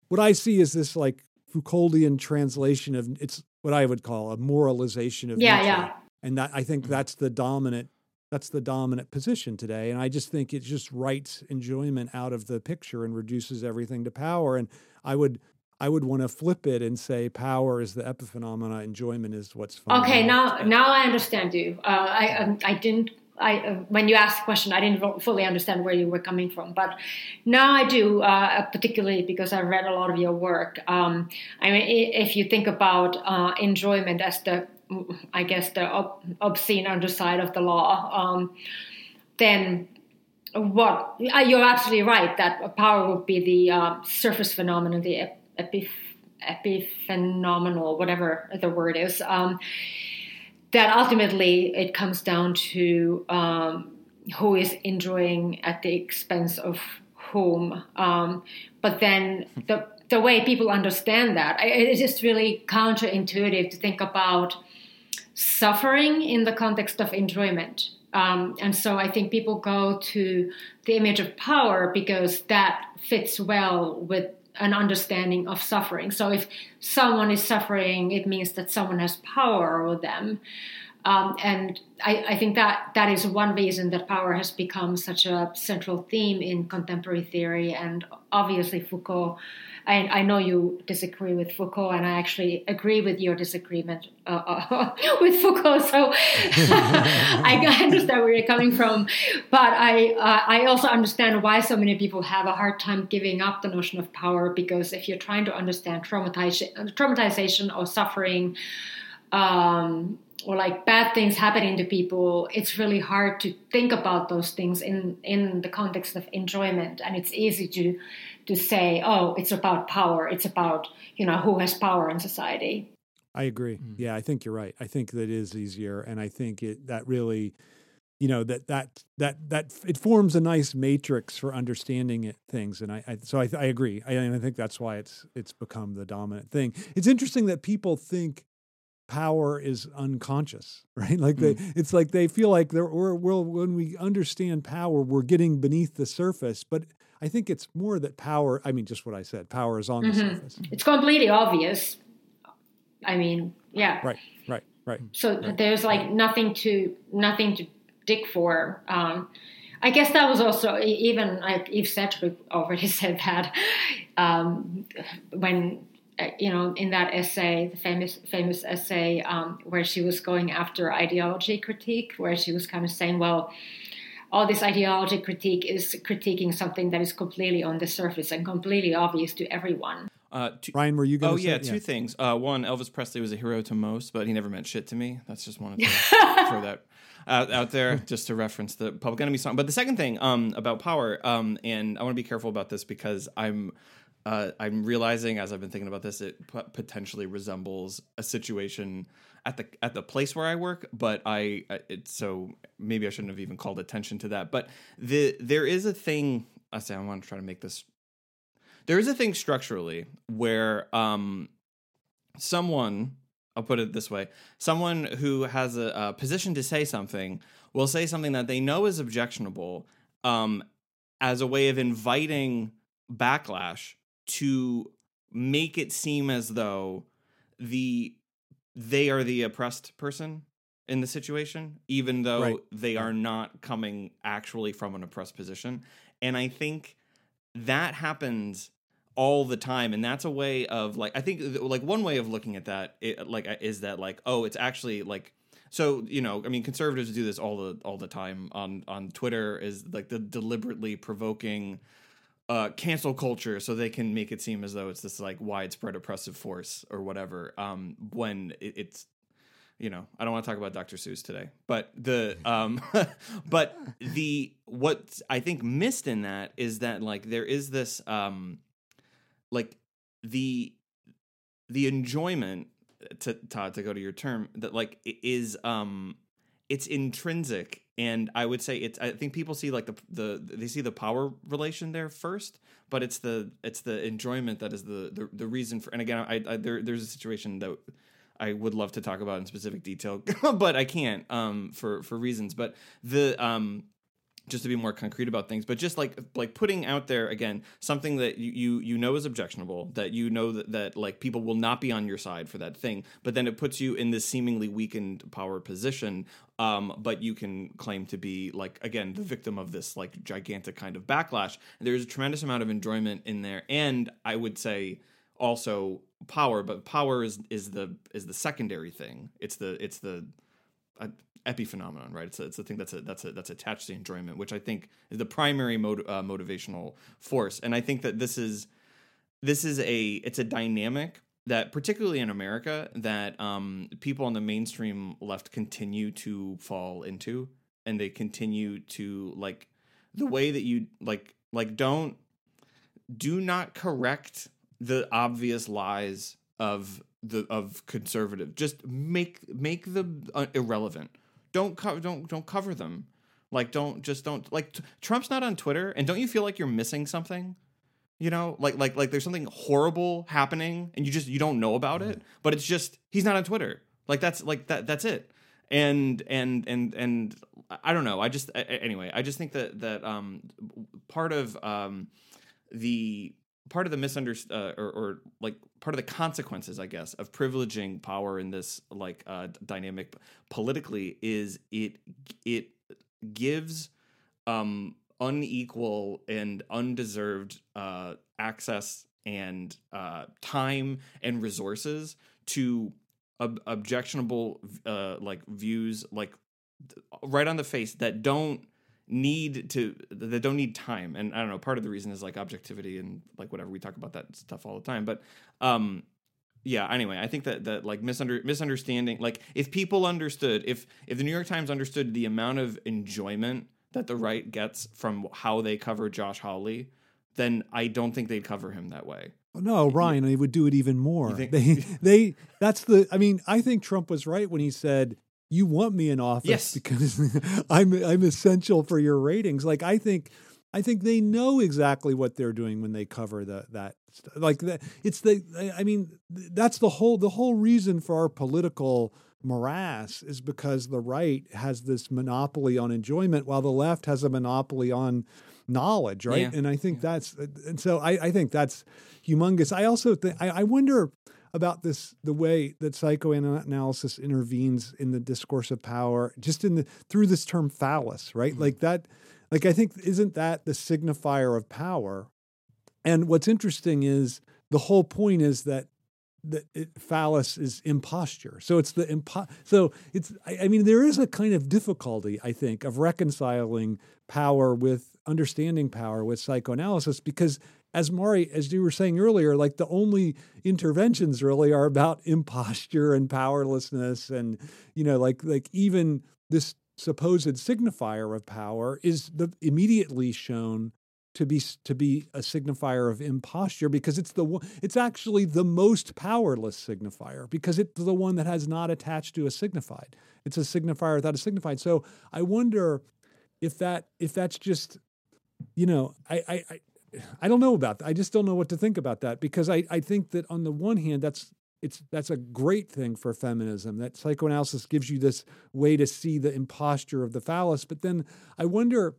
What I see is this like Foucauldian translation of it's what I would call a moralization of yeah, nature. yeah. And that I think Mm-hmm. that's the dominant that's the dominant position today. And I just think it just writes enjoyment out of the picture and reduces everything to power. And I would I would want to flip it and say power is the epiphenomena, enjoyment is what's fun. Okay, now now I understand you. Uh, I um, I didn't. I uh, when you asked the question, I didn't fully understand where you were coming from, but now I do, uh, particularly because I read a lot of your work. Um, I mean, if you think about uh, enjoyment as the, I guess the ob- obscene underside of the law, um, then what uh, you're absolutely right that power would be the uh, surface phenomenon, the ep- epiph- epiphenomenal, whatever the word is. Um, that ultimately it comes down to um, who is enjoying at the expense of whom. Um, but then the the way people understand that, it's just really counterintuitive to think about suffering in the context of enjoyment. Um, and so I think people go to the image of power because that fits well with an understanding of suffering. So if someone is suffering, it means that someone has power over them. Um, and I, I think that that is one reason that power has become such a central theme in contemporary theory. And obviously, Foucault, I, I know you disagree with Foucault, and I actually agree with your disagreement uh, uh, with Foucault. So I understand where you're coming from. But I, uh, I also understand why so many people have a hard time giving up the notion of power because if you're trying to understand traumatization, traumatization or suffering, um, or like bad things happening to people, it's really hard to think about those things in in the context of enjoyment, and it's easy to to say, oh, it's about power, it's about you know who has power in society. I agree. Mm. Yeah, I think you're right. I think that is easier, and I think it that really, you know, that that that that it forms a nice matrix for understanding it, things. And I, I so I, I agree. I, and I think that's why it's it's become the dominant thing. It's interesting that people think power is unconscious, right? Like they, mm. it's like they feel like they're we're, we're when we understand power, we're getting beneath the surface, but. I think it's more that power. I mean, just what I said. Power is on the surface. It's completely obvious. I mean, yeah. Right. Right. Right. So there's like nothing to nothing to dig for. Um, I guess that was also even like Eve Sedgwick already said that um, when uh, you know in that essay, the famous famous essay um, where she was going after ideology critique, where she was kind of saying, well. All this ideology critique is critiquing something that is completely on the surface and completely obvious to everyone. Uh, two, Ryan, were you going oh to yeah, say? two things. Uh, one, Elvis Presley was a hero to most, but he never meant shit to me. That's just wanted to throw that out, out there, just to reference the Public Enemy song. But the second thing um, about power, um, and I want to be careful about this because I'm uh, I'm realizing as I've been thinking about this, it p- potentially resembles a situation at the at the place where I work. But I I- it's so maybe I shouldn't have even called attention to that. But the there is a thing. I say I want to try to make this there is a thing structurally where um someone i'll put it this way someone who has a, a position to say something will say something that they know is objectionable um as a way of inviting backlash to make it seem as though the they are the oppressed person in the situation even though Right. they are not coming actually from an oppressed position and i think that happens all the time and that's a way of like i think like one way of looking at that it, like uh, is that like oh it's actually like so you know i mean conservatives do this all the all the time on on twitter is like the deliberately provoking uh, cancel culture so they can make it seem as though it's this like widespread oppressive force or whatever. Um, when it, it's you know, I don't want to talk about Dr. Seuss today, but the um, but the what I think missed in that is that like there is this um, like the the enjoyment to Todd to go to your term that like is um it's intrinsic and i would say it's i think people see like the the they see the power relation there first but it's the it's the enjoyment that is the the, the reason for and again I, I there there's a situation that I would love to talk about in specific detail, but I can't um, for for reasons. But the um, just to be more concrete about things but just like like putting out there again something that you you, know is objectionable that you know that, that like people will not be on your side for that thing but then it puts you in this seemingly weakened power position um, but you can claim to be like again the victim of this like gigantic kind of backlash. There's a tremendous amount of enjoyment in there and i would say also power but power is is the is the secondary thing. It's the it's the uh, epiphenomenon, right? It's a, it's the thing that's a, that's a, that's attached to enjoyment, which I think is the primary mot- uh, motivational force. And I think that this is this is a it's a dynamic that particularly in America that um, people on the mainstream left continue to fall into, and they continue to like the way that you like like don't do not correct the obvious lies of the of conservative just make make them uh, irrelevant don't cover don't don't cover them. Like don't just don't like t- trump's not on twitter and don't you feel like you're missing something? You know like like like there's something horrible happening and you just you don't know about it but it's just he's not on twitter. Like that's like that that's it. And and and and i don't know. I just anyway i just think that that um part of um the part of the misunderstood uh, or, or, like part of the consequences i guess of privileging power in this like uh, dynamic politically is it it gives um unequal and undeserved uh access and uh time and resources to ob- objectionable uh like views like right on the face that don't need to they don't need time and i don't know part of the reason is like objectivity and like whatever we talk about that stuff all the time but um yeah anyway i think that that like misunder- misunderstanding like if people understood if if the new york times understood the amount of enjoyment that the right gets from how they cover josh hawley then i don't think they'd cover him that way no, Ryan, they would do it even more. They, they, that's the. I mean, I think Trump was right when he said you want me in office yes. because I'm I'm essential for your ratings. Like I think I think they know exactly what they're doing when they cover the, that like that it's the I mean that's the whole the whole reason for our political morass is because the right has this monopoly on enjoyment while the left has a monopoly on knowledge right yeah. and i think yeah. that's and so I, I think that's humongous i also think I, I wonder about this the way that psychoanalysis intervenes in the discourse of power just in the through this term phallus right? Mm-hmm. like that like i think isn't that the signifier of power? And what's interesting is the whole point is that that it, phallus is imposture. So it's the impo- so it's I, I mean there is a kind of difficulty i think of reconciling power with understanding power with psychoanalysis because as Mari, as you were saying earlier, like the only interventions really are about imposture and powerlessness, and you know, like like even this supposed signifier of power is the, immediately shown to be to be a signifier of imposture because it's the it's actually the most powerless signifier because it's the one that has not attached to a signified. It's a signifier without a signified. So I wonder if that if that's just you know I I I don't know about that. I just don't know what to think about that because I, I think that on the one hand, that's it's that's a great thing for feminism that psychoanalysis gives you this way to see the imposture of the phallus. But then I wonder,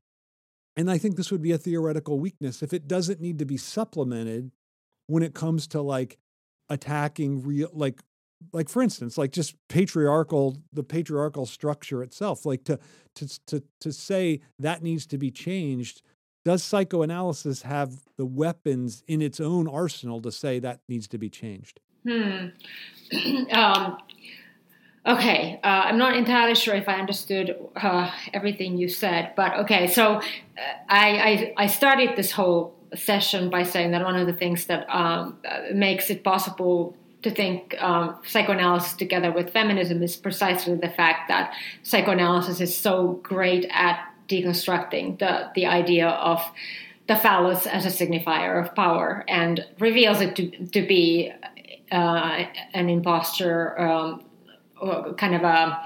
and I think this would be a theoretical weakness if it doesn't need to be supplemented when it comes to like attacking real like like for instance like just patriarchal the patriarchal structure itself like to to to to say that needs to be changed does psychoanalysis have the weapons in its own arsenal to say that needs to be changed? Hmm. um, okay, uh, I'm not entirely sure if I understood uh, everything you said, but okay. So uh, I, I, I started this whole session by saying that one of the things that um, makes it possible to think um, psychoanalysis together with feminism is precisely the fact that psychoanalysis is so great at deconstructing the the idea of the phallus as a signifier of power and reveals it to, to be uh, an imposture, um, kind of a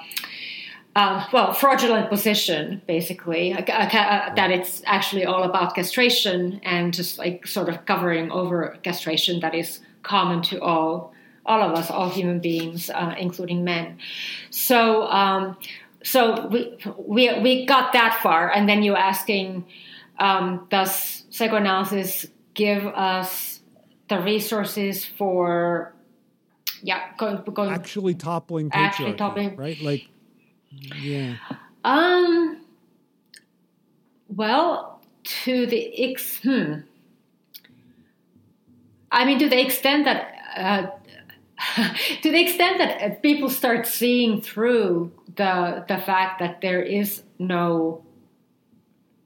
um, well, fraudulent position, basically, uh, uh, that it's actually all about castration and just like sort of covering over castration that is common to all all of us, all human beings, uh, including men. So, um, so we, we we got that far, and then you're asking, um, does psychoanalysis give us the resources for yeah going, going actually toppling actually toppling right? like yeah. Um well to the ex hmm. I mean to the extent that uh, to the extent that uh, people start seeing through the the fact that there is no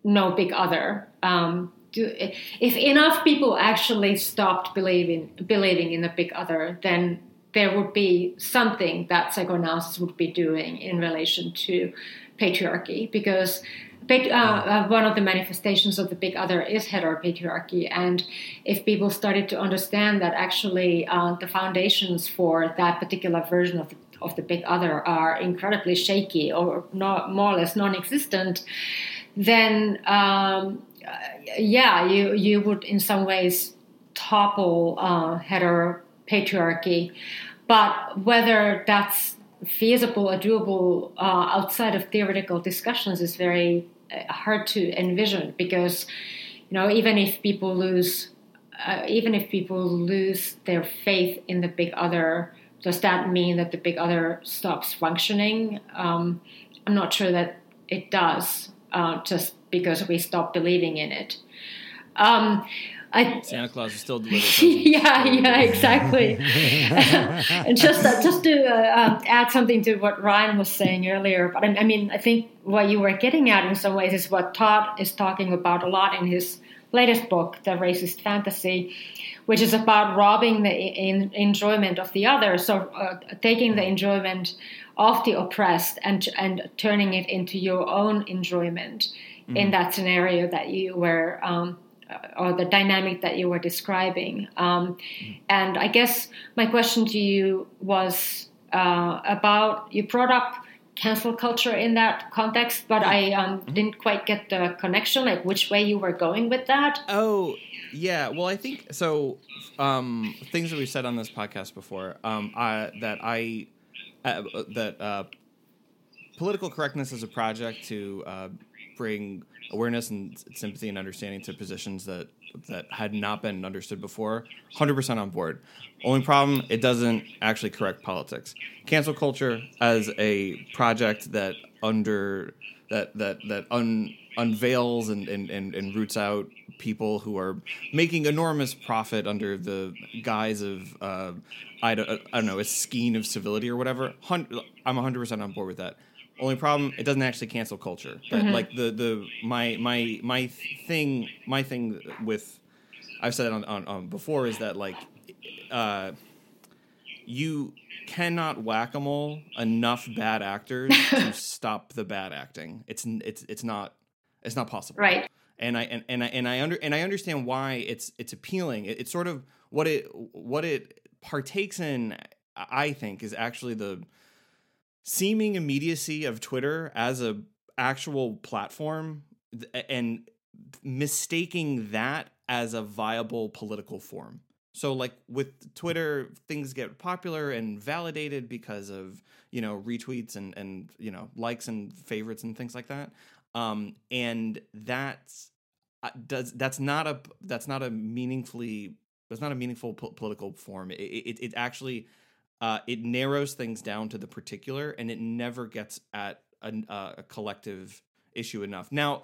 no big other um, do, if enough people actually stopped believing believing in the big other then there would be something that psychoanalysis would be doing in relation to patriarchy because uh, uh, one of the manifestations of the big other is heteropatriarchy. And if people started to understand that actually uh, the foundations for that particular version of the, of the big other are incredibly shaky or not, more or less non existent, then um, yeah, you, you would in some ways topple uh, heteropatriarchy. But whether that's feasible or doable uh, outside of theoretical discussions is very uh, hard to envision because you know even if people lose uh, even if people lose their faith in the big other does that mean that the big other stops functioning? Um, i'm not sure that it does uh, just because we stop believing in it. Um, I, Santa Claus is still delivering. yeah, yeah, exactly. and just uh, just to uh, um, add something to what Ryan was saying earlier, but I, I, mean, I think what you were getting at in some ways is what Todd is talking about a lot in his latest book, The Racist Fantasy, which is about robbing the in, enjoyment of the other. So uh, taking the enjoyment of the oppressed and and turning it into your own enjoyment mm-hmm. in that scenario that you were. Um, or the dynamic that you were describing. Um, and I guess my question to you was uh, about you brought up cancel culture in that context, but I um, didn't quite get the connection, like which way you were going with that. Oh, yeah. Well, I think so. Um, things that we've said on this podcast before um, I, that I uh, that uh, political correctness is a project to uh, bring awareness and sympathy and understanding to positions that that had not been understood before 100% on board. Only problem it doesn't actually correct politics. Cancel culture as a project that under that that that un, unveils and, and, and, and roots out people who are making enormous profit under the guise of uh, I, don't, I don't know a skein of civility or whatever. I'm 100% on board with that only problem, it doesn't actually cancel culture. But mm-hmm. like the the my my my thing my thing with I've said on, on, on before is that like uh, you cannot whack a mole enough bad actors to stop the bad acting. It's it's it's not it's not possible. Right. And I and, and I and I under and I understand why it's it's appealing. It, it's sort of what it what it partakes in. I think is actually the seeming immediacy of Twitter as a actual platform and mistaking that as a viable political form. So like with Twitter, things get popular and validated because of, you know, retweets and and you know, likes and favorites and things like that. Um and that's uh, does that's not a that's not a meaningfully that's not a meaningful po- political form. It, it, it actually uh, it narrows things down to the particular and it never gets at a, uh, a collective issue enough. Now,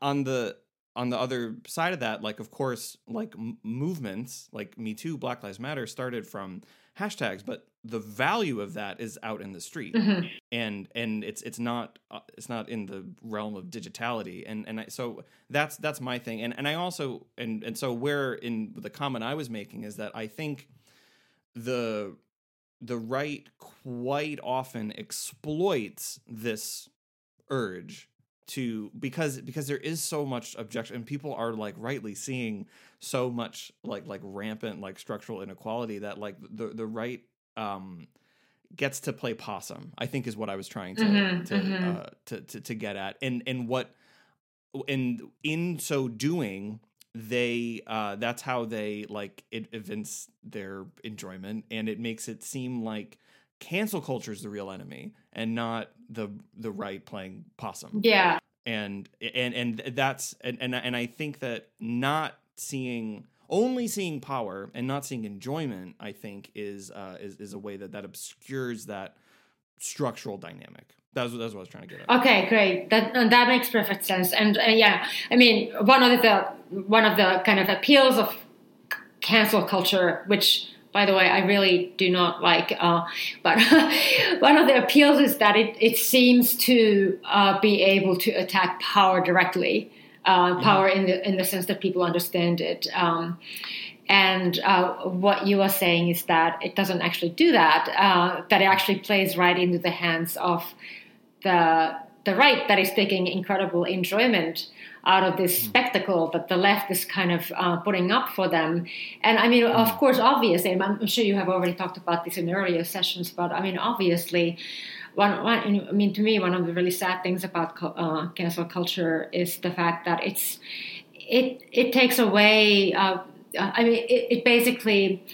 on the on the other side of that, like of course, like m- movements like Me Too, Black Lives Matter started from hashtags, but the value of that is out in the street, Mm-hmm. and and it's it's not uh, it's not in the realm of digitality, and and I, so that's that's my thing, and and I also and and so where in the comment I was making is that I think the the right quite often exploits this urge to because because there is so much objection and people are like rightly seeing so much like like rampant like structural inequality that like the the right um gets to play possum i think is what i was trying to Mhm, to, mhm. Uh, to to to get at and and what and in so doing they uh that's how they like it evince their enjoyment and it makes it seem like cancel culture is the real enemy and not the the right playing possum Yeah. and and and that's and and, and i think that not seeing only seeing power and not seeing enjoyment i think is uh is, is a way that that obscures that structural dynamic that's, that's what i was trying to get at Okay, great. That that makes perfect sense. And uh, yeah, I mean, one of the one of the kind of appeals of cancel culture, which by the way I really do not like, uh, but one of the appeals is that it it seems to uh, be able to attack power directly. Uh, power in the in the sense that people understand it. Um, and uh, what you are saying is that it doesn't actually do that. Uh, that it actually plays right into the hands of the the right that is taking incredible enjoyment out of this spectacle that the left is kind of uh, putting up for them. And I mean, of course, obviously, and I'm sure you have already talked about this in earlier sessions, but I mean, obviously. One, one, I mean, to me, one of the really sad things about uh, cancel culture is the fact that it's it it takes away. Uh, I mean, it, it basically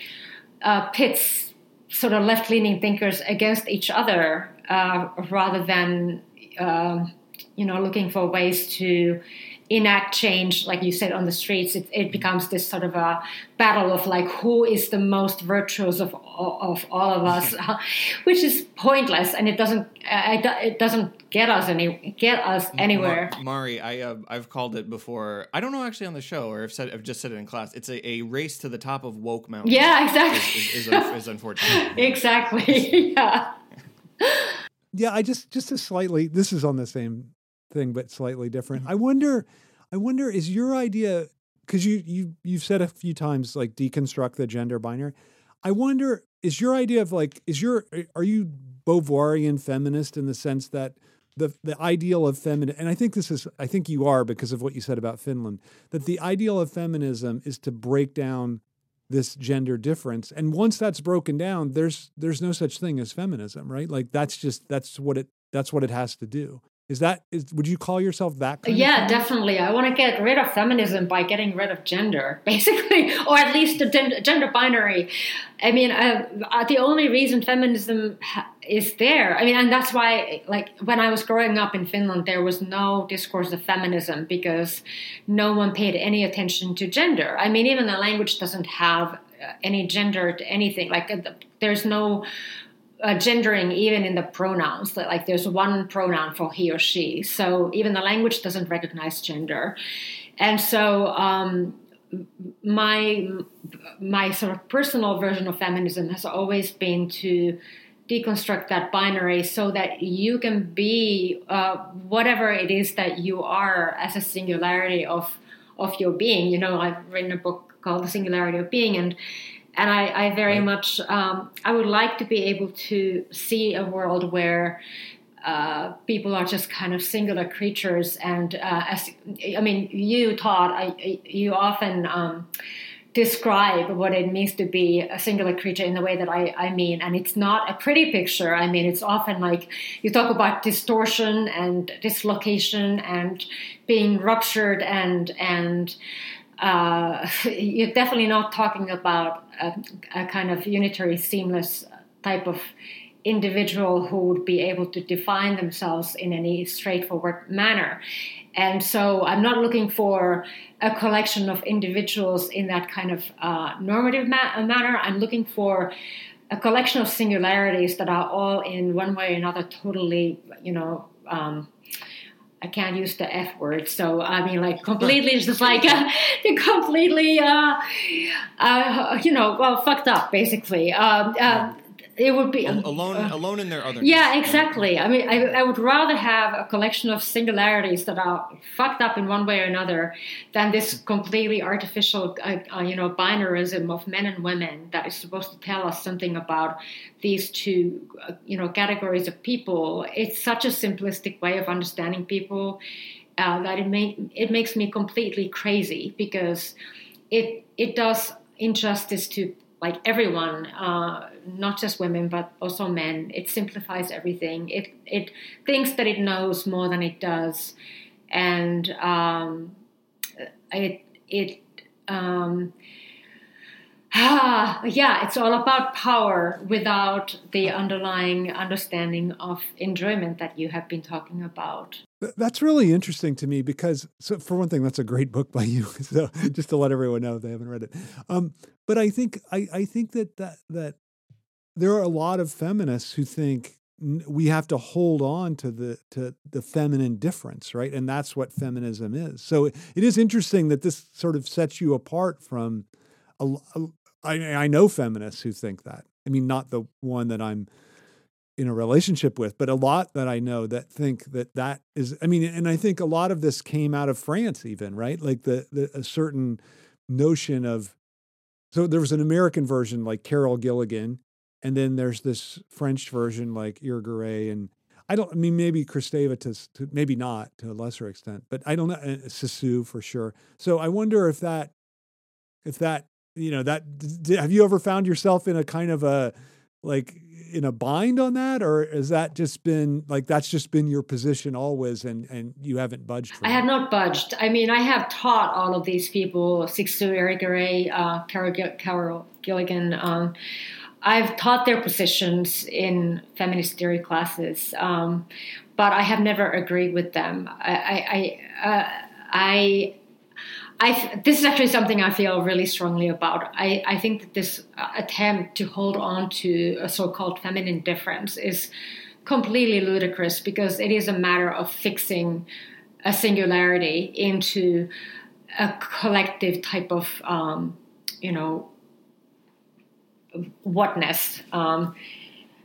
uh, pits sort of left leaning thinkers against each other uh, rather than um you know looking for ways to enact change like you said on the streets it, it becomes this sort of a battle of like who is the most virtuous of of all of us which is pointless and it doesn't uh, it doesn't get us any get us anywhere Ma- Mari, I uh, I've called it before. I don't know actually on the show, or I've said I've just said it in class. It's a, a race to the top of woke mountain. yeah exactly is, is, un- is unfortunate. exactly yeah Yeah, I just just a slightly this is on the same thing but slightly different. Mm-hmm. I wonder I wonder is your idea cuz you you you've said a few times like deconstruct the gender binary. I wonder is your idea of like is your are you Beauvoirian feminist in the sense that the the ideal of feminine and I think this is I think you are because of what you said about Finland that the ideal of feminism is to break down this gender difference. And once that's broken down there's there's no such thing as feminism right? Like that's just that's what it that's what it has to do is that is would you call yourself that kind yeah definitely. I want to get rid of feminism by getting rid of gender basically or at least the gender binary. I mean uh, uh, the only reason feminism ha- is there i mean and that's why like when i was growing up in finland there was no discourse of feminism because no one paid any attention to gender. I mean even the language doesn't have uh, any gendered anything. Like uh, there's no uh, gendering even in the pronouns like, there's one pronoun for he or she. So even the language doesn't recognize gender. And so um, my my sort of personal version of feminism has always been to deconstruct that binary so that you can be uh, whatever it is that you are as a singularity of of your being. You know i've written a book called the singularity of being and and I, I very Right. much um, I would like to be able to see a world where uh, people are just kind of singular creatures. And uh, as I mean, you Todd, I, you often um, describe what it means to be a singular creature in the way that I, I mean, and it's not a pretty picture. I mean, it's often like you talk about distortion and dislocation and being ruptured and and uh, you're definitely not talking about a, a, kind of unitary, seamless type of individual who would be able to define themselves in any straightforward manner. And so I'm not looking for a collection of individuals in that kind of uh, normative ma- manner. I'm looking for a collection of singularities that are all in one way or another totally, you know, um, I can't use the F word. So I mean, like completely, just like uh, completely, uh, uh, you know, well, fucked up, basically. Um, uh, it would be alone, uh, alone in their other. Yeah, exactly. I mean, I, I would rather have a collection of singularities that are fucked up in one way or another than this completely artificial, uh, uh, you know, binarism of men and women that is supposed to tell us something about these two, uh, you know, categories of people. It's such a simplistic way of understanding people uh, that it make it makes me completely crazy because it it does injustice to like everyone, uh, not just women but also men. It simplifies everything. It it thinks that it knows more than it does, and um, it it um, ah, yeah, it's all about power without the underlying understanding of enjoyment that you have been talking about. That's really interesting to me because, so for one thing, that's a great book by you. So just to let everyone know if they haven't read it, um, but I think I, I think that that that there are a lot of feminists who think we have to hold on to the to the feminine difference, right? And that's what feminism is. So it is interesting that this sort of sets you apart from. A, a, I, I know feminists who think that. I mean, not the one that I'm in a relationship with, but a lot that I know that think that that is. I mean, and I think a lot of this came out of France, even right, like the, the a certain notion of. So there was an American version like Carol Gilligan, and then there's this French version like Irigaray and I don't. I mean, maybe Kristeva to, to, maybe not to a lesser extent, but I don't know Cixous for sure. So I wonder if that, if that, you know, that have you ever found yourself in a kind of a like in a bind on that, or has that just been like that's just been your position always, and and you haven't budged? I have not budged. I mean, I have taught all of these people, Cixous, Irigaray, uh, Carol, Carol Gilligan. Um, I've taught their positions in feminist theory classes, um, but I have never agreed with them. I, I, uh, I I, this is actually something I feel really strongly about. I, I think that this attempt to hold on to a so called feminine difference is completely ludicrous because it is a matter of fixing a singularity into a collective type of, um, you know, whatness. Um,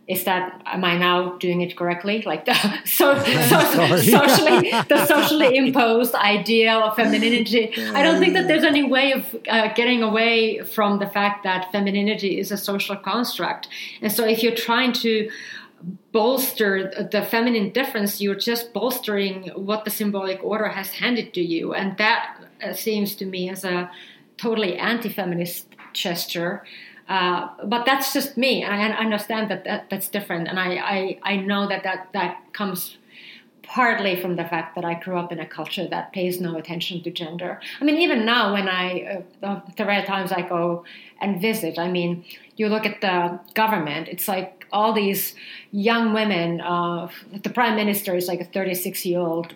is that am I now doing it correctly? Like the so, so socially the socially imposed idea of femininity. I don't think that there's any way of uh, getting away from the fact that femininity is a social construct. And so if you're trying to bolster the feminine difference, you're just bolstering what the symbolic order has handed to you, and that uh, seems to me as a totally anti-feminist gesture. Uh, but that's just me, and I understand that, that that's different, and I, I, I know that, that that comes partly from the fact that I grew up in a culture that pays no attention to gender. I mean, even now when I uh, the rare times I go and visit, I mean, you look at the government, it's like all these young women. Uh, the prime minister is like a 36 year old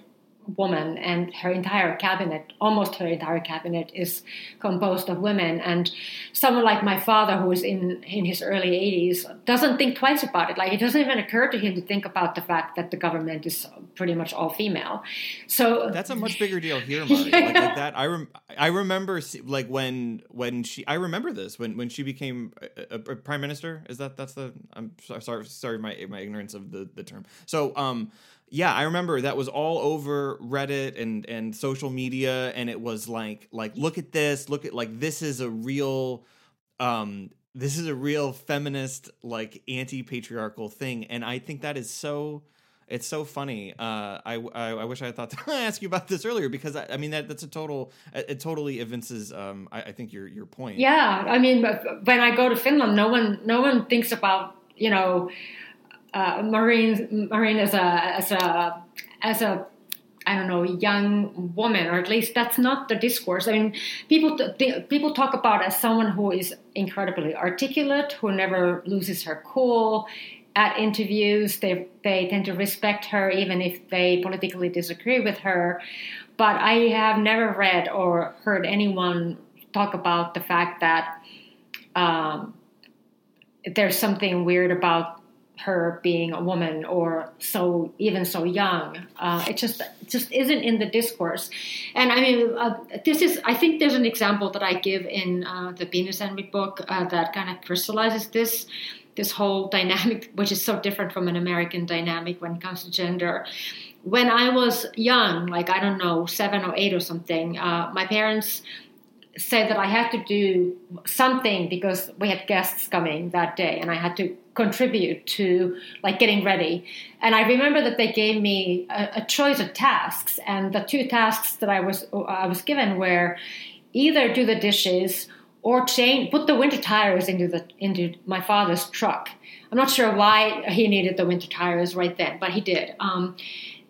woman and her entire cabinet almost her entire cabinet is composed of women. And someone like my father who is in in his early 80s doesn't think twice about it. Like it doesn't even occur to him to think about the fact that the government is pretty much all female. So that's a much bigger deal here Mari. yeah. like, like, that i rem- i remember like when when she i remember this when when she became a, a, prime minister. Is that that's the i'm sorry sorry my my ignorance of the the term. So um yeah, I remember that was all over Reddit and and social media, and it was like like look at this, look at like this is a real, um, this is a real feminist like anti patriarchal thing, and I think that is so. It's so funny. Uh, I, I, I wish I had thought to ask you about this earlier because I, I mean that that's a total. It totally evinces. Um, I, I think your your point. Yeah, I mean, when I go to Finland, no one no one thinks about you know Marin Marin as a as a as a I don't know young woman, or at least that's not the discourse. I mean, people th- people talk about as someone who is incredibly articulate, who never loses her cool. At interviews, they they tend to respect her even if they politically disagree with her. But I have never read or heard anyone talk about the fact that um, there's something weird about her being a woman or so even so young. Uh, it just just isn't in the discourse. And I mean, uh, this is I think there's an example that I give in uh, the Penis Envy book uh, that kind of crystallizes this this whole dynamic, which is so different from an American dynamic when it comes to gender. When I was young, like I don't know, seven or eight or something, uh, my parents said that I had to do something because we had guests coming that day and I had to contribute to like getting ready. And I remember that they gave me a, a choice of tasks and the two tasks that I was I was given were either do the dishes or change put the winter tires into the into my father's truck. I'm not sure why he needed the winter tires right then, but he did. Um,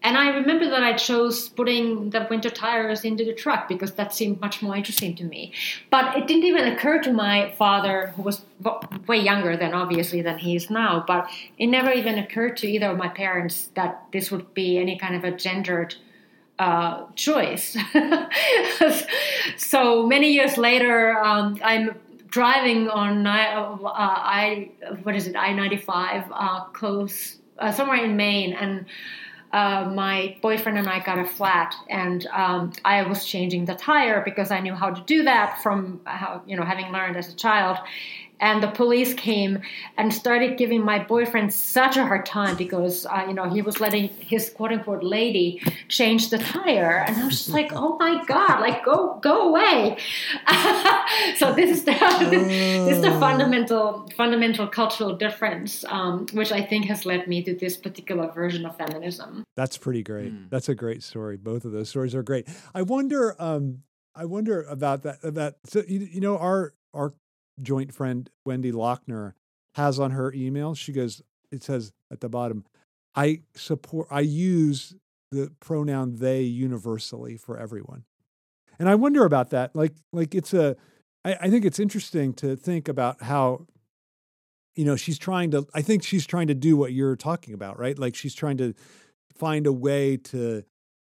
and I remember that I chose putting the winter tires into the truck because that seemed much more interesting to me. But it didn't even occur to my father, who was way younger than obviously than he is now, but it never even occurred to either of my parents that this would be any kind of a gendered uh, choice. so many years later, um, I'm driving on uh, I what is it I ninety five uh, close uh, somewhere in Maine and uh, my boyfriend and I got a flat, and um, I was changing the tire because I knew how to do that from how you know having learned as a child and the police came and started giving my boyfriend such a hard time because uh, you know he was letting his quote unquote lady change the tire. And i was just like oh my god like go go away. So this is the this is the fundamental fundamental cultural difference um, which i think has led me to this particular version of feminism. That's pretty great. Mm. that's a great story. Both of those stories are great. I wonder um, I wonder about that. About so you, you know our our joint friend Wendy Lochner has on her email. She goes, it says at the bottom, I support, I use the pronoun they universally for everyone. And I wonder about that. Like, like it's a, I, I think it's interesting to think about how, you know, she's trying to, I think she's trying to do what you're talking about, right? Like she's trying to find a way to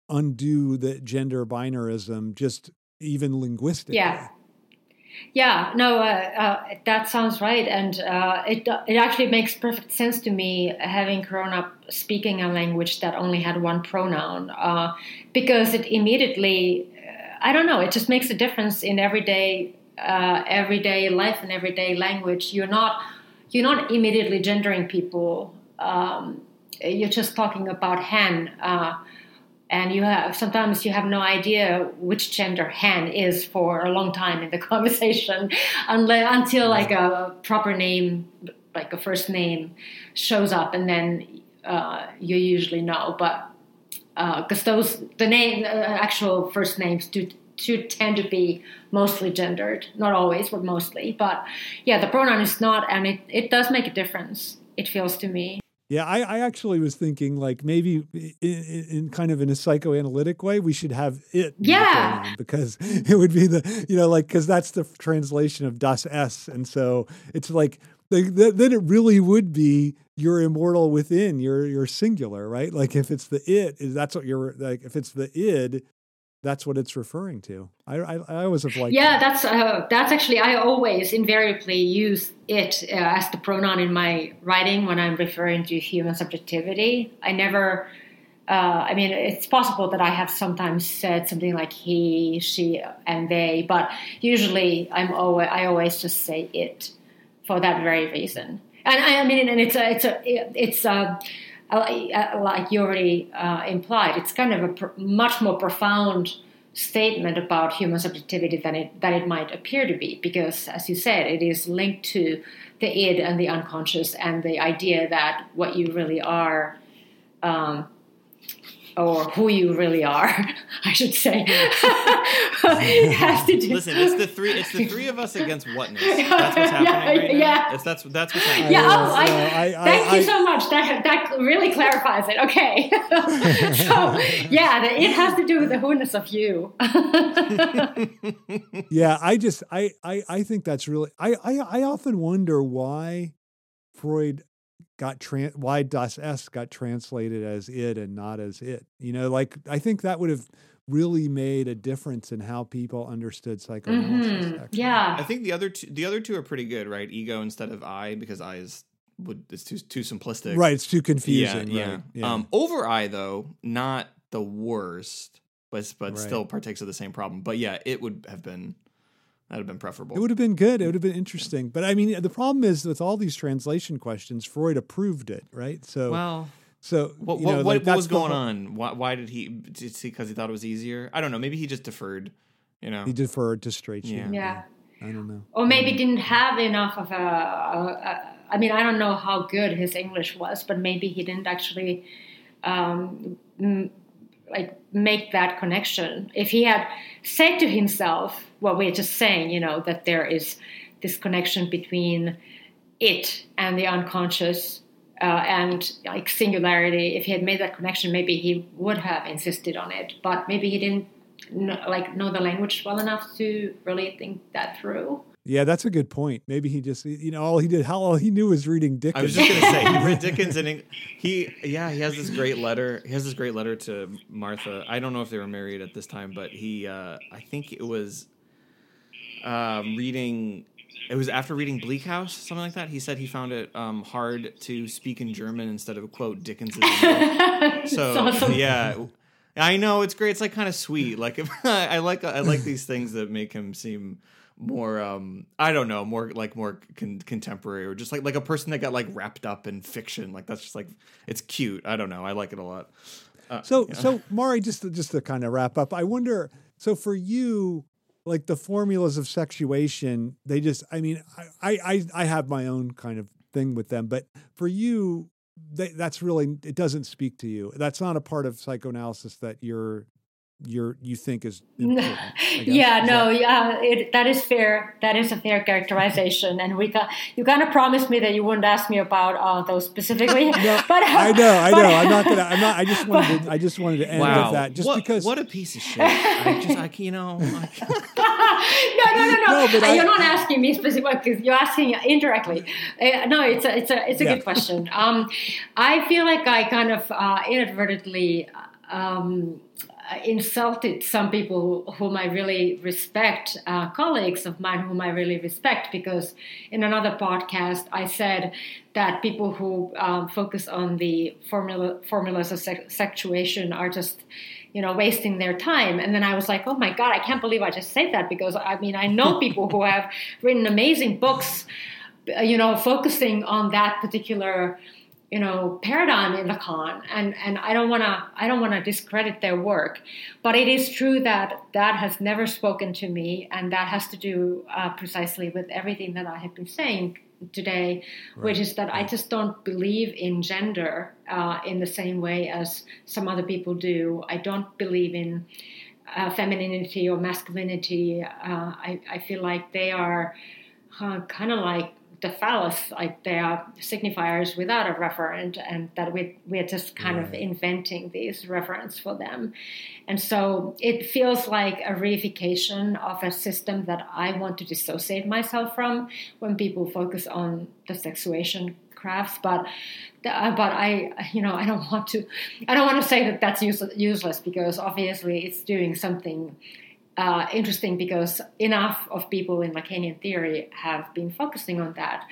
undo the gender binarism just even linguistically. Yeah. Yeah, no, uh, uh, that sounds right, and uh, it it actually makes perfect sense to me having grown up speaking a language that only had one pronoun, uh, because it immediately, I don't know, it just makes a difference in everyday uh, everyday life and everyday language. You're not you're not immediately gendering people. Um, you're just talking about hen uh, and you have sometimes you have no idea which gender hen is for a long time in the conversation unless, until like a proper name like a first name shows up and then uh, you usually know. But because uh, those the name uh, actual first names do to tend to be mostly gendered. Not always but mostly. But yeah the pronoun is not and it, it does make a difference it feels to me yeah, I, I actually was thinking like maybe in, in, kind of in a psychoanalytic way, we should have it. Yeah. Because it would be the, you know, like, because that's the translation of Das Es. And so it's like, then it really would be you're immortal within, you're, you're singular, right? Like if it's the it, that's what you're like, if it's the id, that's what it's referring to. I, I, I always have liked. Yeah, that. that's uh, that's actually I always invariably use it uh, as the pronoun in my writing when I'm referring to human subjectivity. I never. Uh, I mean, it's possible that I have sometimes said something like he, she, and they, but usually I'm always I always just say it for that very reason. And I, I mean, and it's a, it's a, it's a like you already uh, implied, it's kind of a pr- much more profound statement about human subjectivity than it than it might appear to be, because as you said, it is linked to the id and the unconscious and the idea that what you really are. Um, or who you really are, I should say. it has to do. Listen, it's the three. It's the three of us against whatness. That's what's happening yeah, right now. Yeah, it's, that's that's what's happening. Yeah, oh, I, I, I, thank you so much. That that really clarifies it. Okay. so yeah, the, it has to do with the who-ness of you. yeah, I just I, I I think that's really I I I often wonder why Freud got trans why Das Es got translated as it and not as it. You know, like I think that would have really made a difference in how people understood psychoanalysis. Mm-hmm. Yeah, I think the other two, the other two are pretty good, right? Ego instead of I, because I is would it's too too simplistic. Right, it's too confusing. Yeah, right, yeah. Um, over i though, not the worst, but but Right. still partakes of the same problem. But yeah, it would have been that'd have been preferable. It would have been good. It would have been interesting. But I mean, the problem is with all these translation questions, Freud approved it, right? So, well, so what you what, know, what, like, what was going whole- on? Why, why did he? Did he because he thought it was easier? I don't know. Maybe he just deferred. You know. He deferred to straight Yeah. shooting. Yeah. I don't know. or maybe didn't have enough of a, a, a I mean, I don't know how good his English was, but maybe he didn't actually um, m- like make that connection. If he had said to himself, "Well, we're just saying, you know, that there is this connection between it and the unconscious." Uh, and like singularity, if he had made that connection, maybe he would have insisted on it. But maybe he didn't know, like know the language well enough to really think that through. Yeah, that's a good point. Maybe he just, you know, all he did, how all he knew was reading Dickens. I was just gonna say he read Dickens and he yeah he has this great letter. He has this great letter to Martha. I don't know if they were married at this time, but he uh, I think it was um, reading. It was after reading Bleak House, something like that. He said he found it um, hard to speak in German instead of quote Dickens's So awesome. yeah, I know it's great. It's like kind of sweet. Like if, I like I like these things that make him seem more um I don't know more like more con- contemporary or just like like a person that got like wrapped up in fiction. Like that's just like it's cute. I don't know. I like it a lot. Uh, So, yeah. so Mari, just to, just to kind of wrap up, I wonder. So, for you, like the formulas of sexuation, they just. I mean, I I I have my own kind of thing with them, but for you, they, that's really it doesn't speak to you. That's not a part of psychoanalysis that you're you're you think is important. Yeah, Is no, that- yeah, it, that is fair. That is a fair characterization, and we got you kind of promised me that you wouldn't ask me about uh, those specifically. No, but I know, I but- know. I'm not gonna. I'm not. I just wanted. To, I just wanted to end wow, with that, just what, because. what a piece of shit. I just I you know I, no, no, no, no. No, but Uh, I- you're not asking me specifically because you're asking indirectly. Uh, no, it's a, it's a, it's a Yeah. good question. Um, I feel like I kind of uh, inadvertently um, uh, insulted some people whom I really respect, uh, colleagues of mine whom I really respect, because in another podcast I said that people who um, focus on the formula formulas of sex- sexuation are just you know wasting their time. And then i was like oh my god i can't believe i just said that because i mean i know people who have written amazing books uh, you know focusing on that particular you know paradigm in lacan and and i don't want to i don't want to discredit their work but it is true that that has never spoken to me and that has to do uh, precisely with everything that i have been saying today which is that i just don't believe in gender uh, in the same way as some other people do. I don't believe in uh, femininity or masculinity. Uh, I, I feel like they are uh, kind of like the phallus, like they are signifiers without a referent, and that we we're just kind of inventing these referents for them, and so it feels like a reification of a system that I want to dissociate myself from when people focus on the sexuation graphs, but. uh, But I, you know, I don't want to. I don't want to say that that's use, useless because obviously it's doing something uh, interesting because enough of people in Lacanian theory have been focusing on that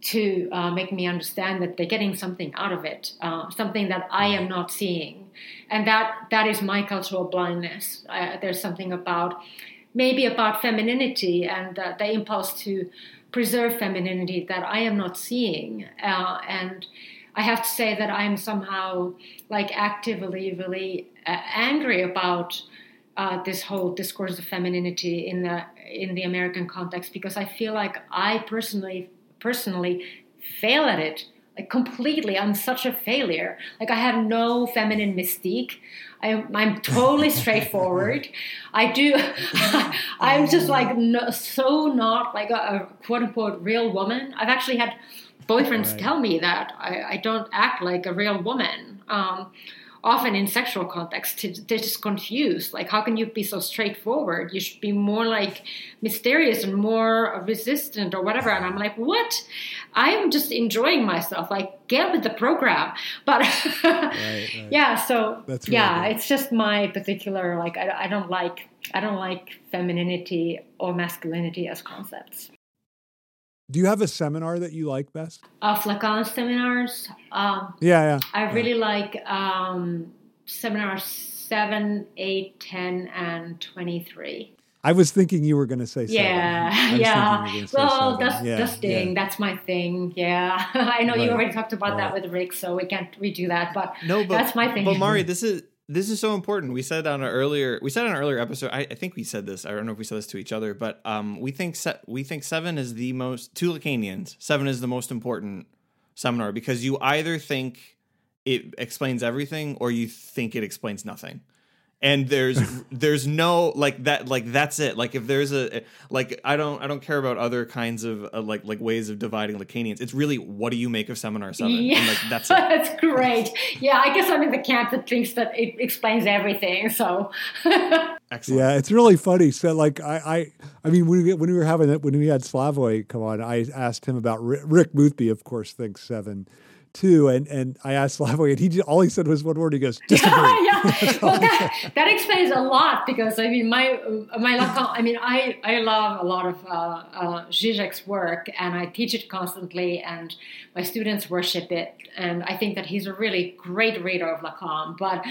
to uh, make me understand that they're getting something out of it, uh, something that I am not seeing, and that that is my cultural blindness. Uh, there's something about maybe about femininity and uh, the impulse to preserve femininity that I am not seeing, and I have to say that I'm somehow like actively really angry about uh, this whole discourse of femininity in the in the American context because I feel like I personally personally fail at it like completely. I'm such a failure. Like I have no feminine mystique. I, I'm totally straightforward. I do. I'm just like no, so not like a, a quote unquote real woman. I've actually had boyfriends Right. tell me that I, I don't act like a real woman. Um, often in sexual context, they're just confused. Like, how can you be so straightforward? You should be more like mysterious and more resistant or whatever. And I'm like, what? I'm just enjoying myself. Like, get with the program. But right. yeah, so That's yeah, good. it's just my particular like. I, I don't like I don't like femininity or masculinity as concepts. Do you have a seminar that you like best? Of Lacan seminars, um, Yeah, yeah. I really like um, seminars 7, 8, 10, and 23. I was thinking you were going to say seven. Yeah, was thinking you yeah. were gonna say Well, that's Yeah, dusting. yeah. That's my thing. Yeah, I know you already talked about that with Rick, so we can't redo that. But No, but that's my thing. But Mari, this is this is so important. We said on an earlier we said on an earlier episode. I, I think we said this. I don't know if we said this to each other, but um, we think se- we think seven is the most to Lacanians. Seven is the most important seminar because you either think it explains everything or you think it explains nothing. And there's there's no like that like that's it like if there's a like I don't I don't care about other kinds of uh, like like ways of dividing Lacanians it's really what do you make of seminar seven Yeah. and like that's it that's great. Yeah, I guess I'm in the camp that thinks that it explains everything. So excellent Yeah, it's really funny. So, like, I, I, I mean, when we when we were having it, when we had Slavoj come on, I asked him about Rick, Rick Boothby. Of course, thinks seven, too, and and I asked Slavoj, and he all he said was one word. He goes, disagree. yeah, well, that, that explains a lot because I mean, my my Lacan. I mean, I I love a lot of uh, uh, Zizek's work, and I teach it constantly, and my students worship it, and I think that he's a really great reader of Lacan. But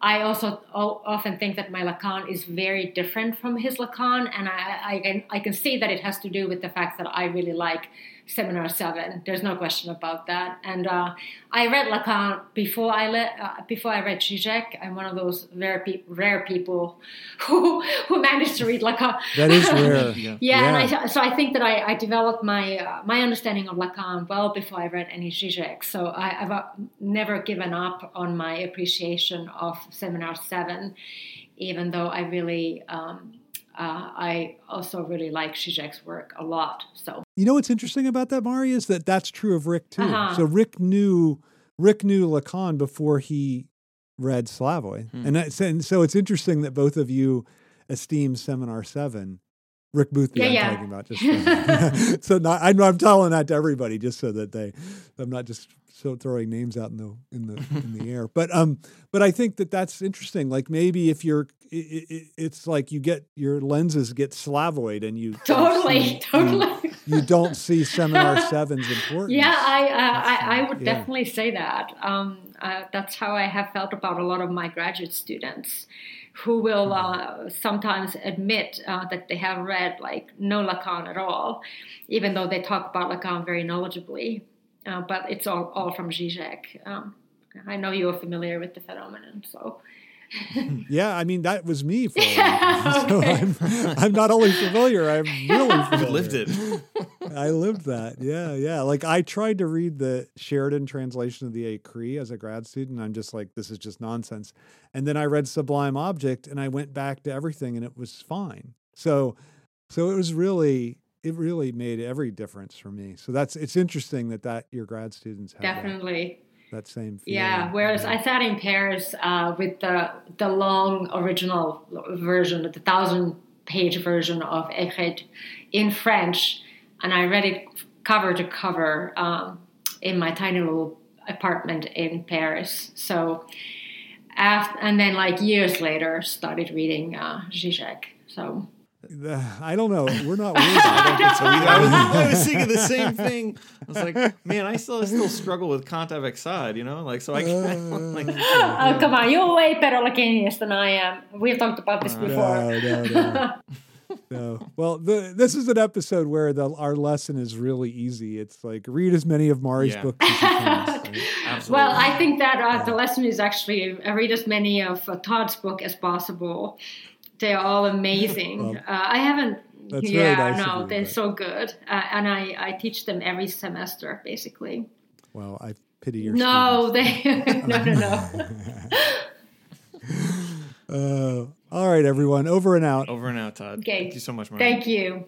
I also often think that my Lacan is very different from his Lacan, and I, I can I can see that it has to do with the fact that I really like Seminar Seven. There's no question about that. And uh, I read Lacan before I le- uh, before I read Zizek. I'm one of those rare pe- rare people who who managed to read Lacan. That is rare. Yeah. Yeah, and I, so I think that I, I developed my uh, my understanding of Lacan well before I read any Zizek. So I, I've uh, never given up on my appreciation of Seminar Seven, even though I really um, uh, I also really like Zizek's work a lot. So You know what's interesting about that, Mari, is that that's true of Rick too. Uh-huh. So Rick knew Rick knew Lacan before he read Slavoj, Hmm. and, that's, and so it's interesting that both of you esteem Seminar Seven. Rick Boothby, Yeah, I'm yeah. talking about. Just so, so not, I'm, I'm telling that to everybody, just so that they, I'm not just so throwing names out in the in the in the air. But um, but I think that that's interesting. Like maybe if you're, it, it, it's like you get your lenses get Slavoid, and you totally, see- you- totally. you don't see seminar seven's importance. Yeah, I, uh, I, I would Yeah. definitely say that. Um, uh, that's how I have felt about a lot of my graduate students who will uh, sometimes admit uh, that they have read like no Lacan at all, even though they talk about Lacan very knowledgeably. Uh, but it's all, all from Zizek. Um, I know you're familiar with the phenomenon, so yeah. I mean, that was me for a Yeah, while. So okay. I'm, I'm not only familiar, I'm really familiar. Lived it. I lived that. Yeah, yeah. Like I tried to read the Sheridan translation of the Écrits as a grad student. I'm just like, this is just nonsense. And then I read Sublime Object, and I went back to everything, and it was fine. So, so it was really, it really made every difference for me. So that's it's interesting that that your grad students have definitely. that same. Feeling. Yeah, whereas I sat in Paris uh, with the the long original version, the thousand page version of Écrits in French, and I read it cover to cover um, in my tiny little apartment in Paris. So, after, and then like years later, started reading uh, Zizek. So Uh, I don't know. We're not weird. I don't so. I was, I was thinking the same thing. I was like, man, I still I still struggle with Kant avec Sade, you know, like so I can't like oh, come on, you're way better Lacanius than I am. We've talked about this before. No, no, no. no. Well, the, this is an episode where the, our lesson is really easy. It's like read as many of Mari's Yeah. books as you can. absolutely. Well, I think that uh, the lesson is actually uh, read as many of uh, Todd's book as possible. They are all amazing. Well, uh, I haven't. that's very yeah, nice of no, you, they're but- so good, uh, and I, I teach them every semester basically. Well, I pity your No, students. they no no no. Uh, all right, everyone. Over and out. over and out, Todd. Okay. Thank you so much, Mark. Thank you.